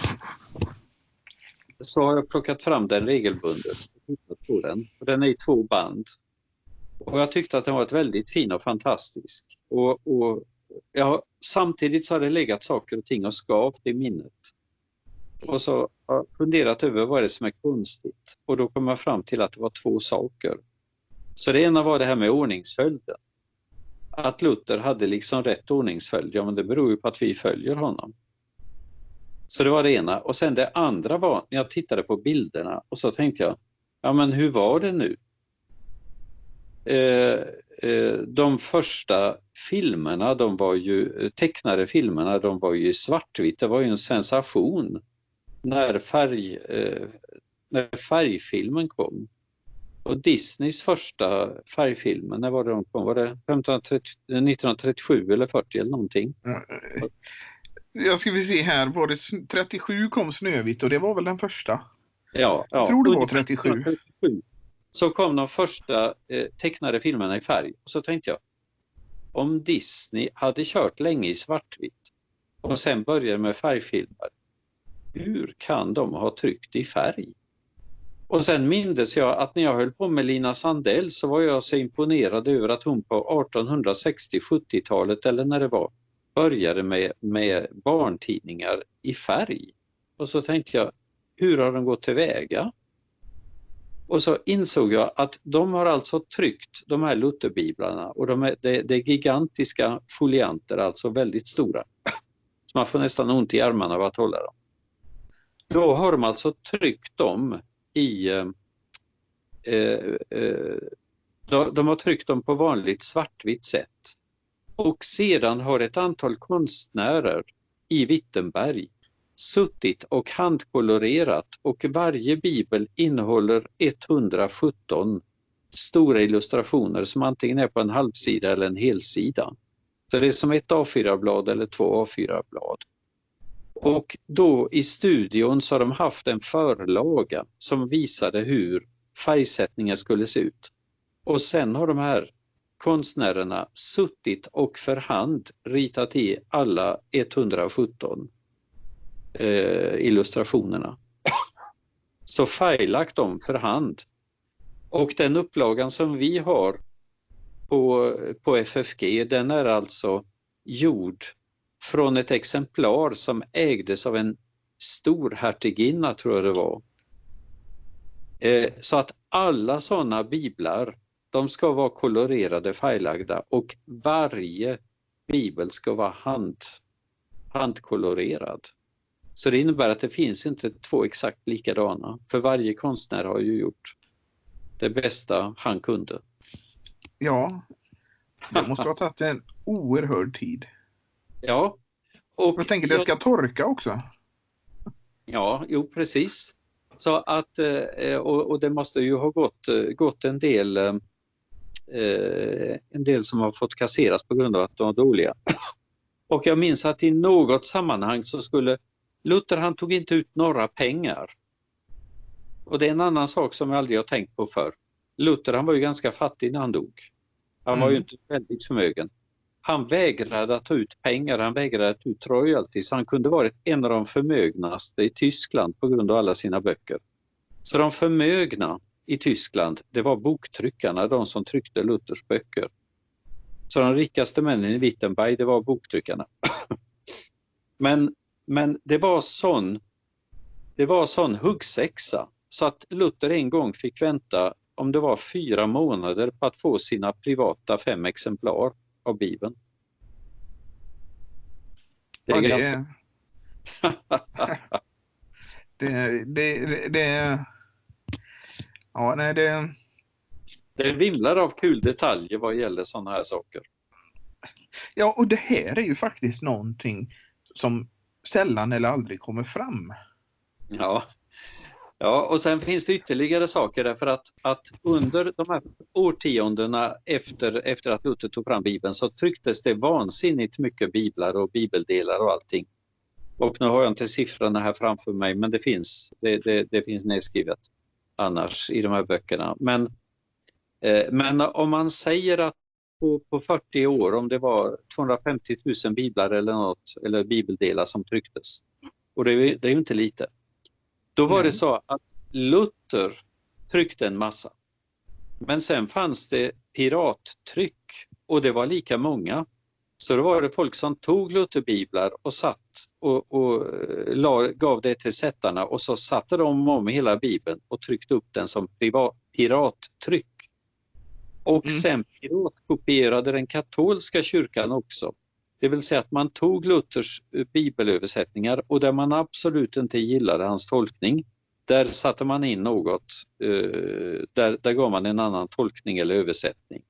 Så har jag plockat fram den regelbundet och tittat på den. Och den är i två band. Och jag tyckte att den var väldigt fin och fantastisk. Och, och ja, samtidigt så har det legat saker och ting och skavt i minnet. Och så har jag funderat över vad det är som är konstigt och då kom jag fram till att det var två saker. Så det ena var det här med ordningsföljden. Att Luther hade liksom rätt ordningsföljd, ja men det beror ju på att vi följer honom. Så det var det ena. Och sen det andra var när jag tittade på bilderna och så tänkte jag, ja men hur var det nu? Eh, eh, de första filmerna, de var ju tecknade filmerna, de var ju i svartvitt. Det var ju en sensation när, färg, eh, när färgfilmen kom. Och Disneys första färgfilmen, när var det de kom? Var det 1937 eller 40 eller någonting? Jag ska vi se här, var det 37 kom Snövit och det var väl den första? Ja, ja. Jag tror det var 37. 37 så kom de första eh, tecknade filmerna i färg. Och så tänkte jag, om Disney hade kört länge i svartvitt, och sen började med färgfilmer. Hur kan de ha tryckt i färg? Och sen mindes jag att när jag höll på med Lina Sandell så var jag så imponerad över att hon på 1860-70-talet eller när det var började med, med barntidningar i färg. Och så tänkte jag, hur har de gått tillväga? Och så insåg jag att de har alltså tryckt de här Lutherbiblarna och de är, det, det är gigantiska folianter, alltså väldigt stora. Så man får nästan ont i armarna av att hålla dem. Då har de alltså tryckt dem i eh, eh, eh de har tryckt dem på vanligt svartvitt sätt. Och sedan har ett antal konstnärer i Wittenberg suttit och handkolorerat och varje bibel innehåller 117 stora illustrationer som antingen är på en halvsida eller en helsida. Så det är som ett A4-blad eller två A4-blad. Och då i studion så har de haft en förlaga som visade hur färgsättningen skulle se ut. Och sen har de här konstnärerna suttit och för hand ritat i alla 117 eh, illustrationerna. Så färglagt dem för hand. Och den upplagan som vi har på, på FFG den är alltså gjord från ett exemplar som ägdes av en storhertiginna tror jag det var. Eh, så att alla sådana biblar de ska vara kolorerade färglagda och varje bibel ska vara hand, handkolorerad. Så det innebär att det finns inte två exakt likadana, för varje konstnär har ju gjort det bästa han kunde. Ja, det måste ha tagit en oerhörd tid. Ja. Och jag tänker, det ska torka också. Ja, jo precis. Så att, eh, och, och det måste ju ha gått, gått en del eh, en del som har fått kasseras på grund av att de var dåliga. Och jag minns att i något sammanhang så skulle Luther han tog inte ut några pengar. Och det är en annan sak som jag aldrig har tänkt på förr. Luther han var ju ganska fattig när han dog. Han var ju mm. inte väldigt förmögen. Han vägrade att ta ut pengar, han vägrade att ta ut royalties. Han kunde varit en av de förmögnaste i Tyskland på grund av alla sina böcker. Så de förmögna i Tyskland, det var boktryckarna, de som tryckte Luthers böcker. Så de rikaste männen i Wittenberg, det var boktryckarna. Men men det var sån, det var sån huggsexa så att Luther en gång fick vänta om det var fyra månader på att få sina privata fem exemplar av Bibeln. Det är ja, ganska... det, det, det, Ja, nej det... Det vimlar av kul detaljer vad gäller sådana här saker. Ja, och det här är ju faktiskt någonting som sällan eller aldrig kommer fram. Ja. Ja, och sen finns det ytterligare saker därför att, att under de här årtiondena efter, efter att Luther tog fram Bibeln så trycktes det vansinnigt mycket biblar och bibeldelar och allting. Och nu har jag inte siffrorna här framför mig men det finns, det, det, det finns nedskrivet annars i de här böckerna. Men, eh, men om man säger att på, på 40 år om det var 250 000 biblar eller något, eller bibeldelar som trycktes. Och det det är ju inte lite. Då var mm. det så att Luther tryckte en massa. Men sen fanns det pirattryck och det var lika många. Så då var det folk som tog Lutherbiblar och satt och, och eh, la, gav det till sättarna och så satte de om hela bibeln och tryckte upp den som privat, pirattryck. Och mm. sen piratkopierade den katolska kyrkan också. Det vill säga att man tog Luthers eh, bibelöversättningar och där man absolut inte gillade hans tolkning, där satte man in något, eh, där, där gav man en annan tolkning eller översättning.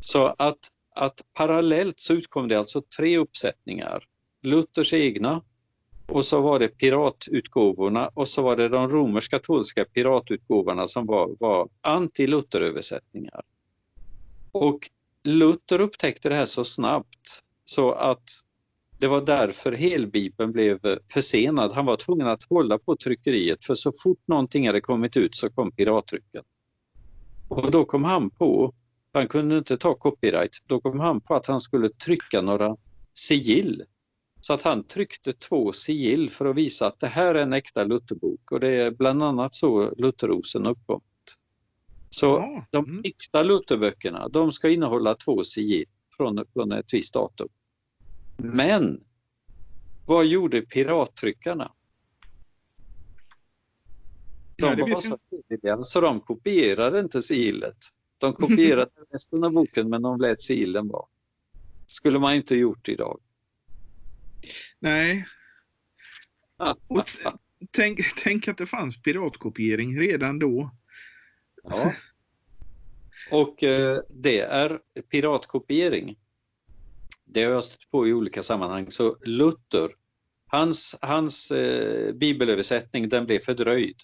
Så att, att parallellt så utkom det alltså tre uppsättningar. Luthers egna och så var det piratutgåvorna och så var det de romersk-katolska piratutgåvorna som var, var anti-Lutheröversättningar. Och Luther upptäckte det här så snabbt så att det var därför helbibeln blev försenad. Han var tvungen att hålla på tryckeriet för så fort någonting hade kommit ut så kom pirattrycken. Och då kom han på, han kunde inte ta copyright, då kom han på att han skulle trycka några sigill. Så att han tryckte två sigill för att visa att det här är en äkta Lutherbok och det är bland annat så Lutherrosen uppkommit. Så Ja, de mm. äkta Lutherböckerna, de ska innehålla två sigill från, från ett visst datum. Men vad gjorde pirattryckarna? De det var så jag. tydliga så de kopierade inte sigillet. De kopierade resten av boken men de lät sigillen vara. Skulle man inte gjort idag. Nej, och t- tänk, tänk att det fanns piratkopiering redan då. Ja. Och eh, det är piratkopiering. Det har jag stött på i olika sammanhang. Så Luther, hans, hans eh, bibelöversättning den blev fördröjd.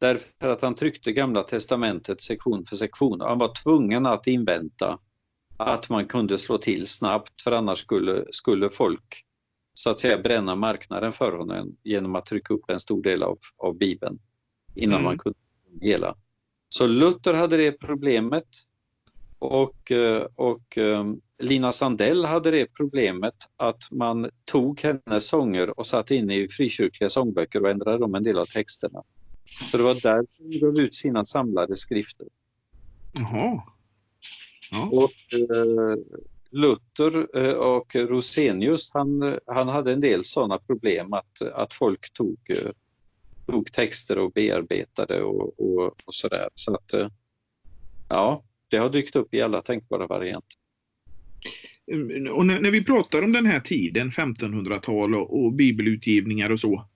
Därför att han tryckte Gamla Testamentet sektion för sektion. Han var tvungen att invänta att man kunde slå till snabbt för annars skulle, skulle folk så att säga bränna marknaden för honom genom att trycka upp en stor del av, av Bibeln innan Mm. man kunde hela. Så Luther hade det problemet och, eh, och eh, Lina Sandell hade det problemet att man tog hennes sånger och satte in i frikyrkliga sångböcker och ändrade om en del av texterna. Så det var där hon gav ut sina samlade skrifter. Jaha. Ja. Och eh, Luther eh, och Rosenius, han, han hade en del sådana problem att, att folk tog, eh, tog texter och bearbetade och, och, och sådär. Så att eh, ja, det har dykt upp i alla tänkbara varianter. Och när, när vi pratar om den här tiden, 1500-tal och, och bibelutgivningar och så.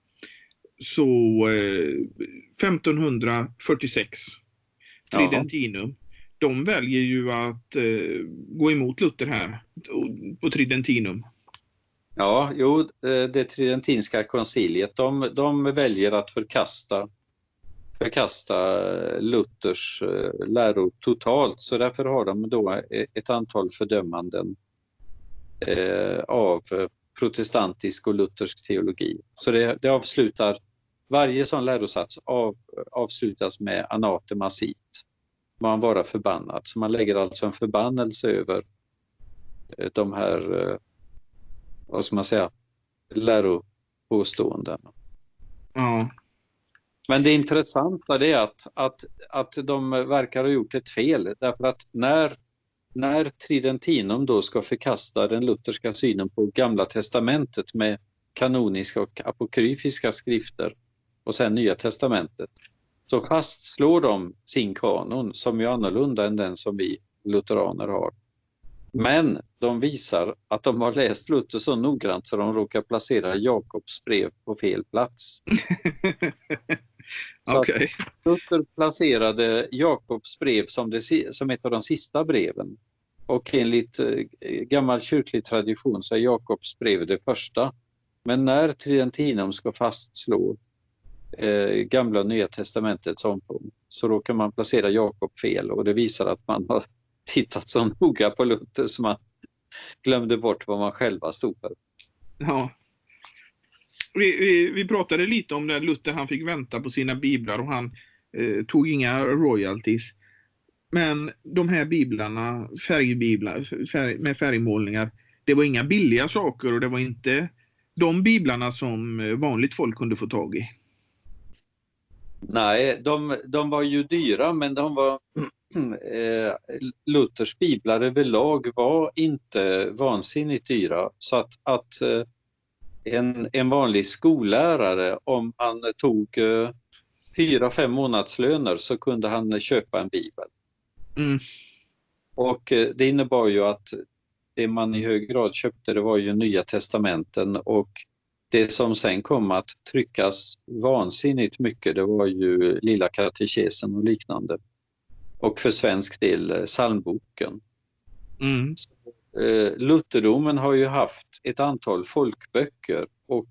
Så eh, 1546, Tridentinum. De väljer ju att eh, gå emot Luther här på Tridentinum. Ja, jo, eh, det tridentinska konciliet, de, de väljer att förkasta, förkasta eh, Luthers eh, läror totalt, så därför har de då eh, ett antal fördömanden av protestantisk och luthersk teologi. Så det, det avslutar, varje sån lärosats av, avslutas med anatema sit, man vara förbannad. Så man lägger alltså en förbannelse över de här vad ska man säga, läropåståendena. Ja. Men det intressanta det är att, att, att de verkar ha gjort ett fel därför att när, när Tridentinum då ska förkasta den lutherska synen på Gamla testamentet med kanoniska och apokryfiska skrifter och sen Nya testamentet så fastslår de sin kanon som är annorlunda än den som vi lutheraner har. Men de visar att de har läst Luther så noggrant så de råkar placera Jakobs brev på fel plats. Okej. Luther placerade Jakobs brev som, det, som ett av de sista breven. Och enligt eh, gammal kyrklig tradition så är Jakobs brev det första. Men när Tridentinum ska fastslå eh, gamla och nya testamentets omfång så råkar man placera Jakob fel och det visar att man har tittat så noga på Luther så man glömde bort vad man själva stod för. Ja. Vi, vi, vi pratade lite om när Luther han fick vänta på sina biblar och han eh, tog inga royalties. Men de här biblarna, färgbiblar färg, med färgmålningar, det var inga billiga saker och det var inte de biblarna som eh, vanligt folk kunde få tag i. Nej, de, de var ju dyra men de var eh, Luthers biblar överlag var inte vansinnigt dyra så att, att eh, en, en vanlig skollärare om han tog eh, fyra, fem månadslöner så kunde han köpa en bibel. Mm. Och eh, det innebar ju att det man i hög grad köpte det var ju Nya testamenten och det som sen kom att tryckas vansinnigt mycket det var ju Lilla katekesen och liknande. Och för svensk del eh, psalmboken. Mm. Eh, Lutherdomen har ju haft ett antal folkböcker och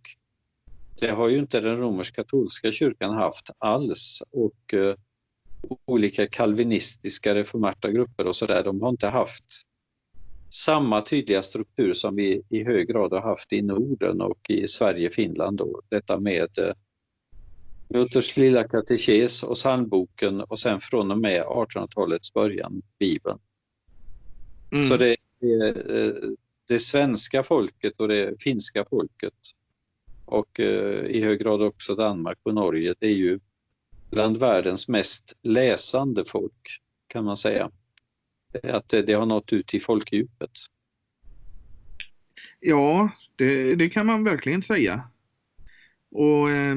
det har ju inte den romersk-katolska kyrkan haft alls. Och eh, olika kalvinistiska reformerta grupper och sådär, de har inte haft samma tydliga struktur som vi i hög grad har haft i Norden och i Sverige, Finland då. Detta med eh, Luthers lilla katekes och psalmboken och sen från och med 1800-talets början Bibeln. Mm. Så det, det, eh, det svenska folket och det finska folket och eh, i hög grad också Danmark och Norge, det är ju bland världens mest läsande folk kan man säga. Att det, det har nått ut i folkdjupet. Ja, det, det, kan man verkligen säga. Och eh,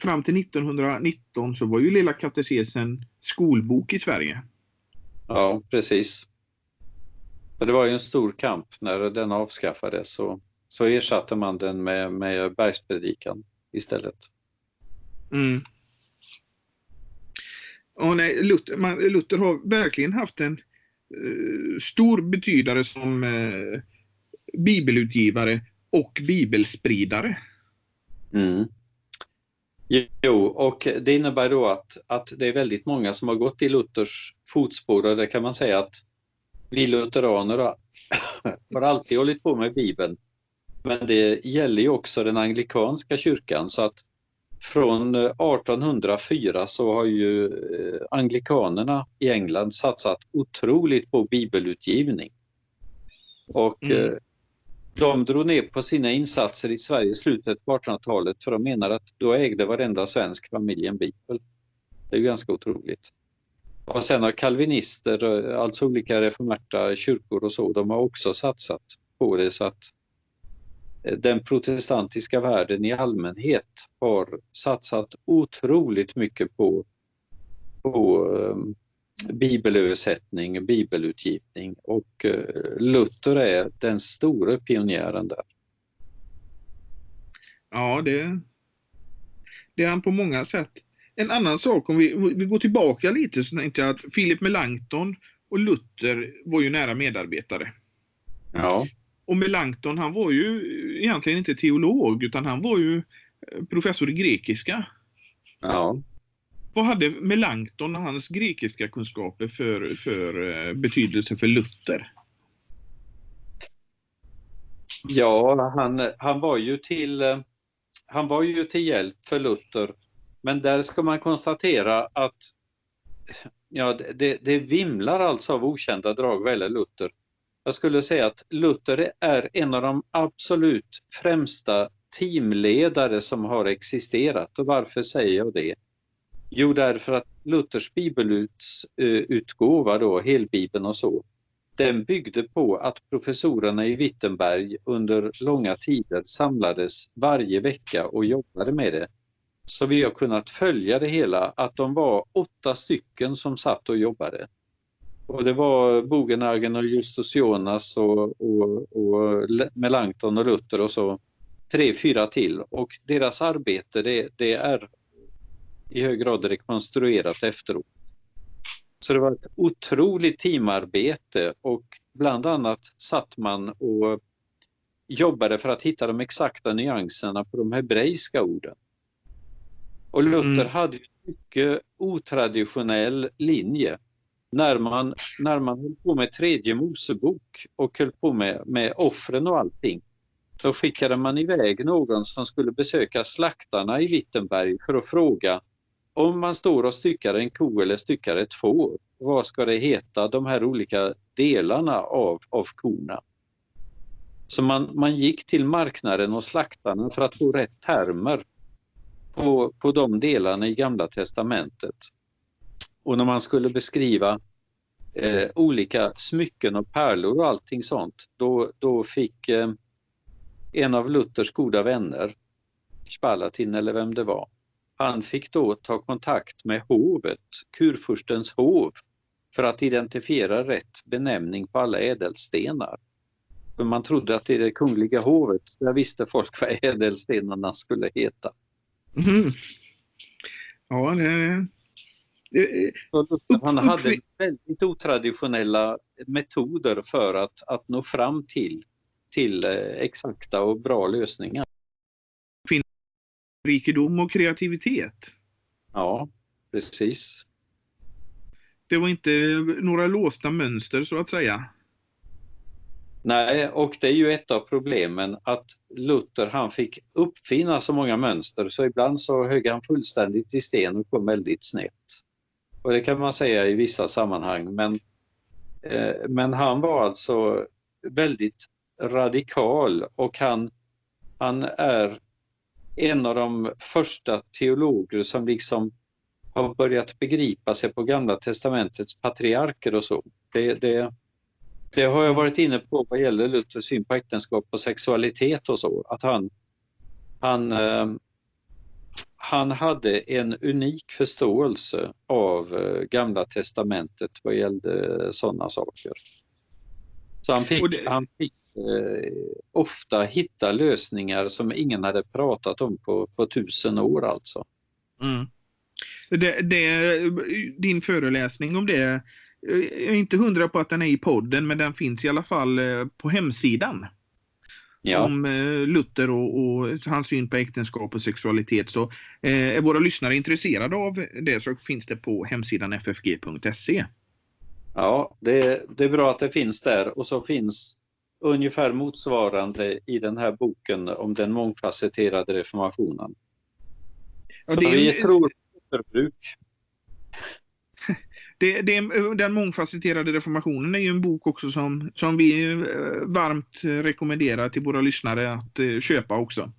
fram till 1919 så var ju Lilla katekesen skolbok i Sverige. Ja, precis. Det var ju en stor kamp när den avskaffades så, så ersatte man den med, med bergspredikan istället. Mm. Ja, nej, Luther, man, Luther har verkligen haft en uh, stor betydare som uh, bibelutgivare och bibelspridare. Mm. Jo, och det innebär då att, att det är väldigt många som har gått i Luthers fotspår och det kan man säga att vi lutheraner har alltid hållit på med Bibeln. Men det gäller ju också den anglikanska kyrkan så att från 1804 så har ju eh, anglikanerna i England satsat otroligt på bibelutgivning. Och mm. Eh, de drog ner på sina insatser i Sverige i slutet på 1800-talet för de menar att då ägde varenda svensk familj en bibel. Det är ju ganska otroligt. Och sen har kalvinister, eh, alltså olika reformerta kyrkor och så, de har också satsat på det så att eh, den protestantiska världen i allmänhet har satsat otroligt mycket på, på um, bibelöversättning, bibelutgivning och uh, Luther är den stora pionjären där. Ja, det, det är han på många sätt. En annan sak, om vi, vi går tillbaka lite, så tänkte jag att Philip Melanchthon och Luther var ju nära medarbetare. Ja. Och Melanchthon, han var ju egentligen inte teolog, utan han var ju eh, professor i grekiska. Ja. Vad hade Melanchthon och hans grekiska kunskaper för, för eh, betydelse för Luther? Ja, han, han var ju till eh, han var ju till hjälp för Luther men där ska man konstatera att ja, det, det vimlar alltså av okända drag vad gäller Luther. Jag skulle säga att Luther är en av de absolut främsta teamledare som har existerat. Och varför säger jag det? Jo, därför att Luthers bibelutgåva, då, helbibeln och så, den byggde på att professorerna i Wittenberg under långa tider samlades varje vecka och jobbade med det. Så vi har kunnat följa det hela att de var åtta stycken som satt och jobbade. Och det var Bogenhagen och Justus Jonas och, och, och Melanchthon och Luther och så tre, fyra till och deras arbete det, det är i hög grad rekonstruerat efteråt. Så det var ett otroligt teamarbete och bland annat satt man och jobbade för att hitta de exakta nyanserna på de hebreiska orden. Och Luther mm. hade en mycket otraditionell linje. När man, när man höll på med tredje Mosebok och höll på med, med offren och allting, då skickade man iväg någon som skulle besöka slaktarna i Wittenberg för att fråga om man står och styckar en ko eller styckar ett får, vad ska det heta, de här olika delarna av, av korna? Så man, man gick till marknaden och slaktarna för att få rätt termer på, på de delarna i Gamla Testamentet. Och när man skulle beskriva eh, olika smycken och pärlor och allting sånt, då, då fick eh, en av Luthers goda vänner, Spalatin eller vem det var, han fick då ta kontakt med hovet, kurfurstens hov, för att identifiera rätt benämning på alla ädelstenar. För man trodde att i det kungliga hovet, där visste folk vad ädelstenarna skulle heta. Mm. Ja, det... det han hade väldigt otraditionella metoder för att, att nå fram till, till eh, exakta och bra lösningar. Rikedom och kreativitet. Ja, precis. Det var inte några låsta mönster så att säga. Nej, och det är ju ett av problemen att Luther han fick uppfinna så många mönster så ibland så högg han fullständigt i sten och kom väldigt snett. Och det kan man säga i vissa sammanhang men, eh, men han var alltså väldigt radikal och han, han är en av de första teologer som liksom har börjat begripa sig på Gamla Testamentets patriarker och så. Det, det, det har jag varit inne på vad gäller Luthers syn på äktenskap och sexualitet och så. Att han, han, eh, han hade en unik förståelse av eh, Gamla Testamentet vad gällde sådana saker. Så han fick, det... han fick eh, ofta hitta lösningar som ingen hade pratat om på, på tusen år alltså. Mm. Det, det, din föreläsning om det, jag är inte hundra på att den är i podden, men den finns i alla fall eh, på hemsidan. Ja. Om eh, Luther och, och, hans syn på äktenskap och sexualitet. Så eh, är våra lyssnare intresserade av det så finns det på hemsidan ffg.se. Ja, det, det är bra att det finns där och så finns ungefär motsvarande i den här boken om den mångfacetterade reformationen. Ja, det är... vi tror återbruk. Det, det, den mångfacetterade reformationen är ju en bok också som, som vi eh, varmt rekommenderar till våra lyssnare att eh, köpa också.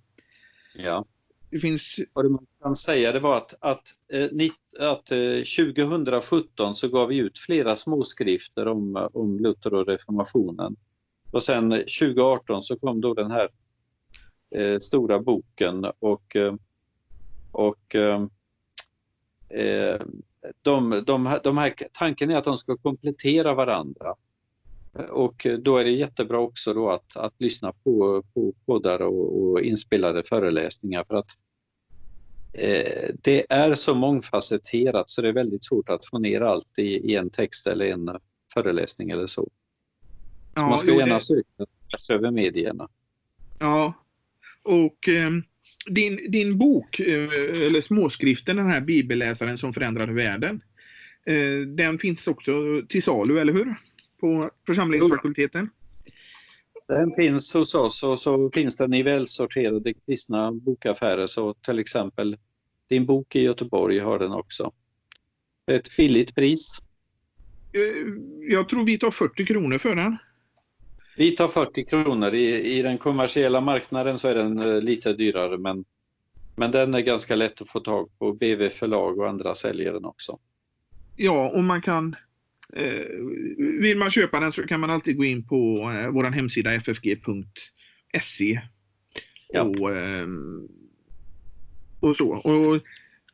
Ja. Det finns... Vad man kan säga det var att, att, eh, att 2017 så gav vi ut flera småskrifter om, om Luther och reformationen. Och sen 2018 så kom då den här eh, stora boken och, och Eh, de, de, de här, tanken är att de ska komplettera varandra. Och då är det jättebra också då att, att lyssna på, på poddar och, och inspelade föreläsningar för att eh, det är så mångfacetterat så det är väldigt svårt att få ner allt i, i en text eller en föreläsning eller så. så ja, man ska jo, gärna det... söka över medierna. Ja, och eh, din, din bok, eh, eller småskriften, den här bibelläsaren som förändrade världen. Eh, den finns också till salu, eller hur? På församlingsfakulteten? Den finns hos oss och så finns den i välsorterade kristna bokaffärer. Så till exempel din bok i Göteborg har den också. Ett billigt pris. Eh, jag tror vi tar 40 kronor för den. Vi tar 40 kronor. I, I den kommersiella marknaden så är den eh, lite dyrare men, men den är ganska lätt att få tag på. BV förlag och andra säljer den också. Ja, och man kan eh, vill man köpa den så kan man alltid gå in på eh, vår hemsida ffg.se. Ja. Och, eh, och så. Och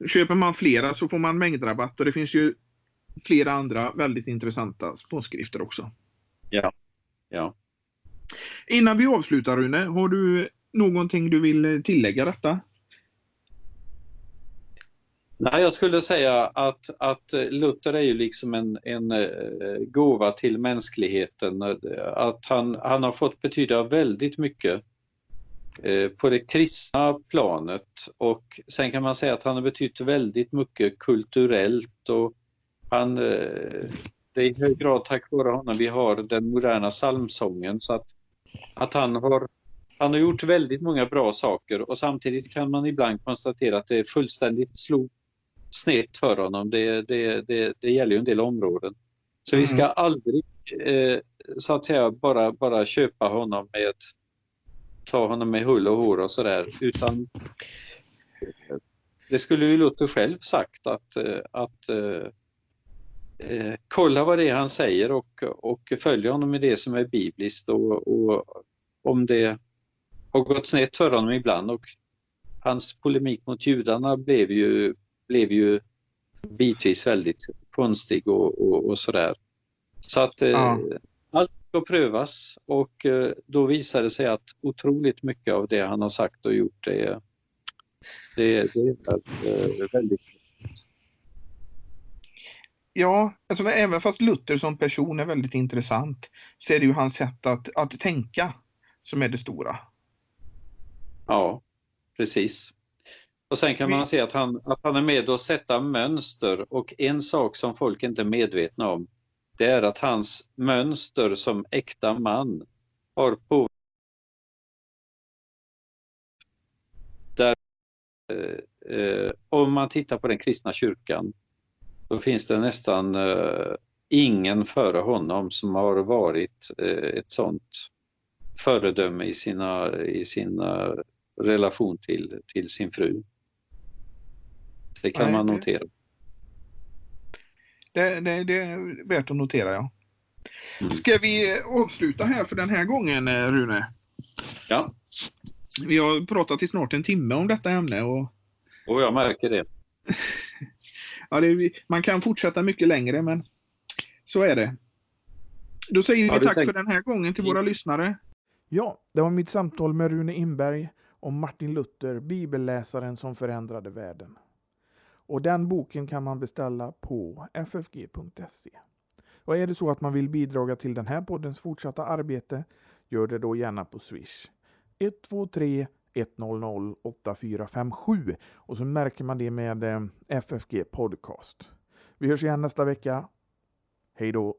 köper man flera så får man mängdrabatt och det finns ju flera andra väldigt intressanta småskrifter också. Ja, ja. Innan vi avslutar Rune, har du någonting du vill tillägga detta? Nej, jag skulle säga att, att Luther är ju liksom en, en eh, gåva till mänskligheten. Att han, han har fått betyda väldigt mycket eh, på det kristna planet och sen kan man säga att han har betytt väldigt mycket kulturellt och han, eh, det är i hög grad tack vare honom vi har den moderna psalmsången så att att han har, han har gjort väldigt många bra saker och samtidigt kan man ibland konstatera att det fullständigt slog snett för honom. Det, det, det, det gäller ju en del områden. Så mm. vi ska mm. aldrig eh, så att säga bara, bara köpa honom med ta honom med hull och hår och sådär utan det skulle ju Luther själv sagt att, eh, att eh, kolla vad det är han säger och, och följa honom i det som är bibliskt och, och om det har gått snett för honom ibland och hans polemik mot judarna blev ju, blev ju bitvis väldigt konstig och, och, och sådär. Så att eh, ja. allt ska prövas och eh, då visar det sig att otroligt mycket av det han har sagt och gjort det, det, det är eh, väldigt Ja, alltså, även fast Luther som person är väldigt intressant så är det ju hans sätt att, att tänka som är det stora. Ja, precis. Och sen kan man se att han, att han är med och sätta mönster och en sak som folk inte är medvetna om det är att hans mönster som äkta man har på där, eh, eh, om man tittar på den kristna kyrkan då finns det nästan, eh, ingen före honom som har varit eh, ett sånt föredöme i sina, i sina relation till, till sin fru. Det kan Nej, man notera. Det, det, det är värt att notera, ja. Mm. Ska vi avsluta här för den här gången, eh, Rune? Ja, Vi har pratat i snart en timme om detta ämne och och jag märker det. ja, det, man kan fortsätta mycket längre, men så är det. Då säger vi tack tänkt- för den här gången till våra lyssnare. Ja, det var mitt samtal med Rune Imberg om Martin Luther, bibelläsaren som förändrade världen. Och den boken kan man beställa på ffg.se. Och är det så att man vill bidra till den här poddens fortsatta arbete, gör det då gärna på Swish. 123 1008457 och så märker man det med eh, FFG Podcast. Vi hörs igen nästa vecka. Hej då!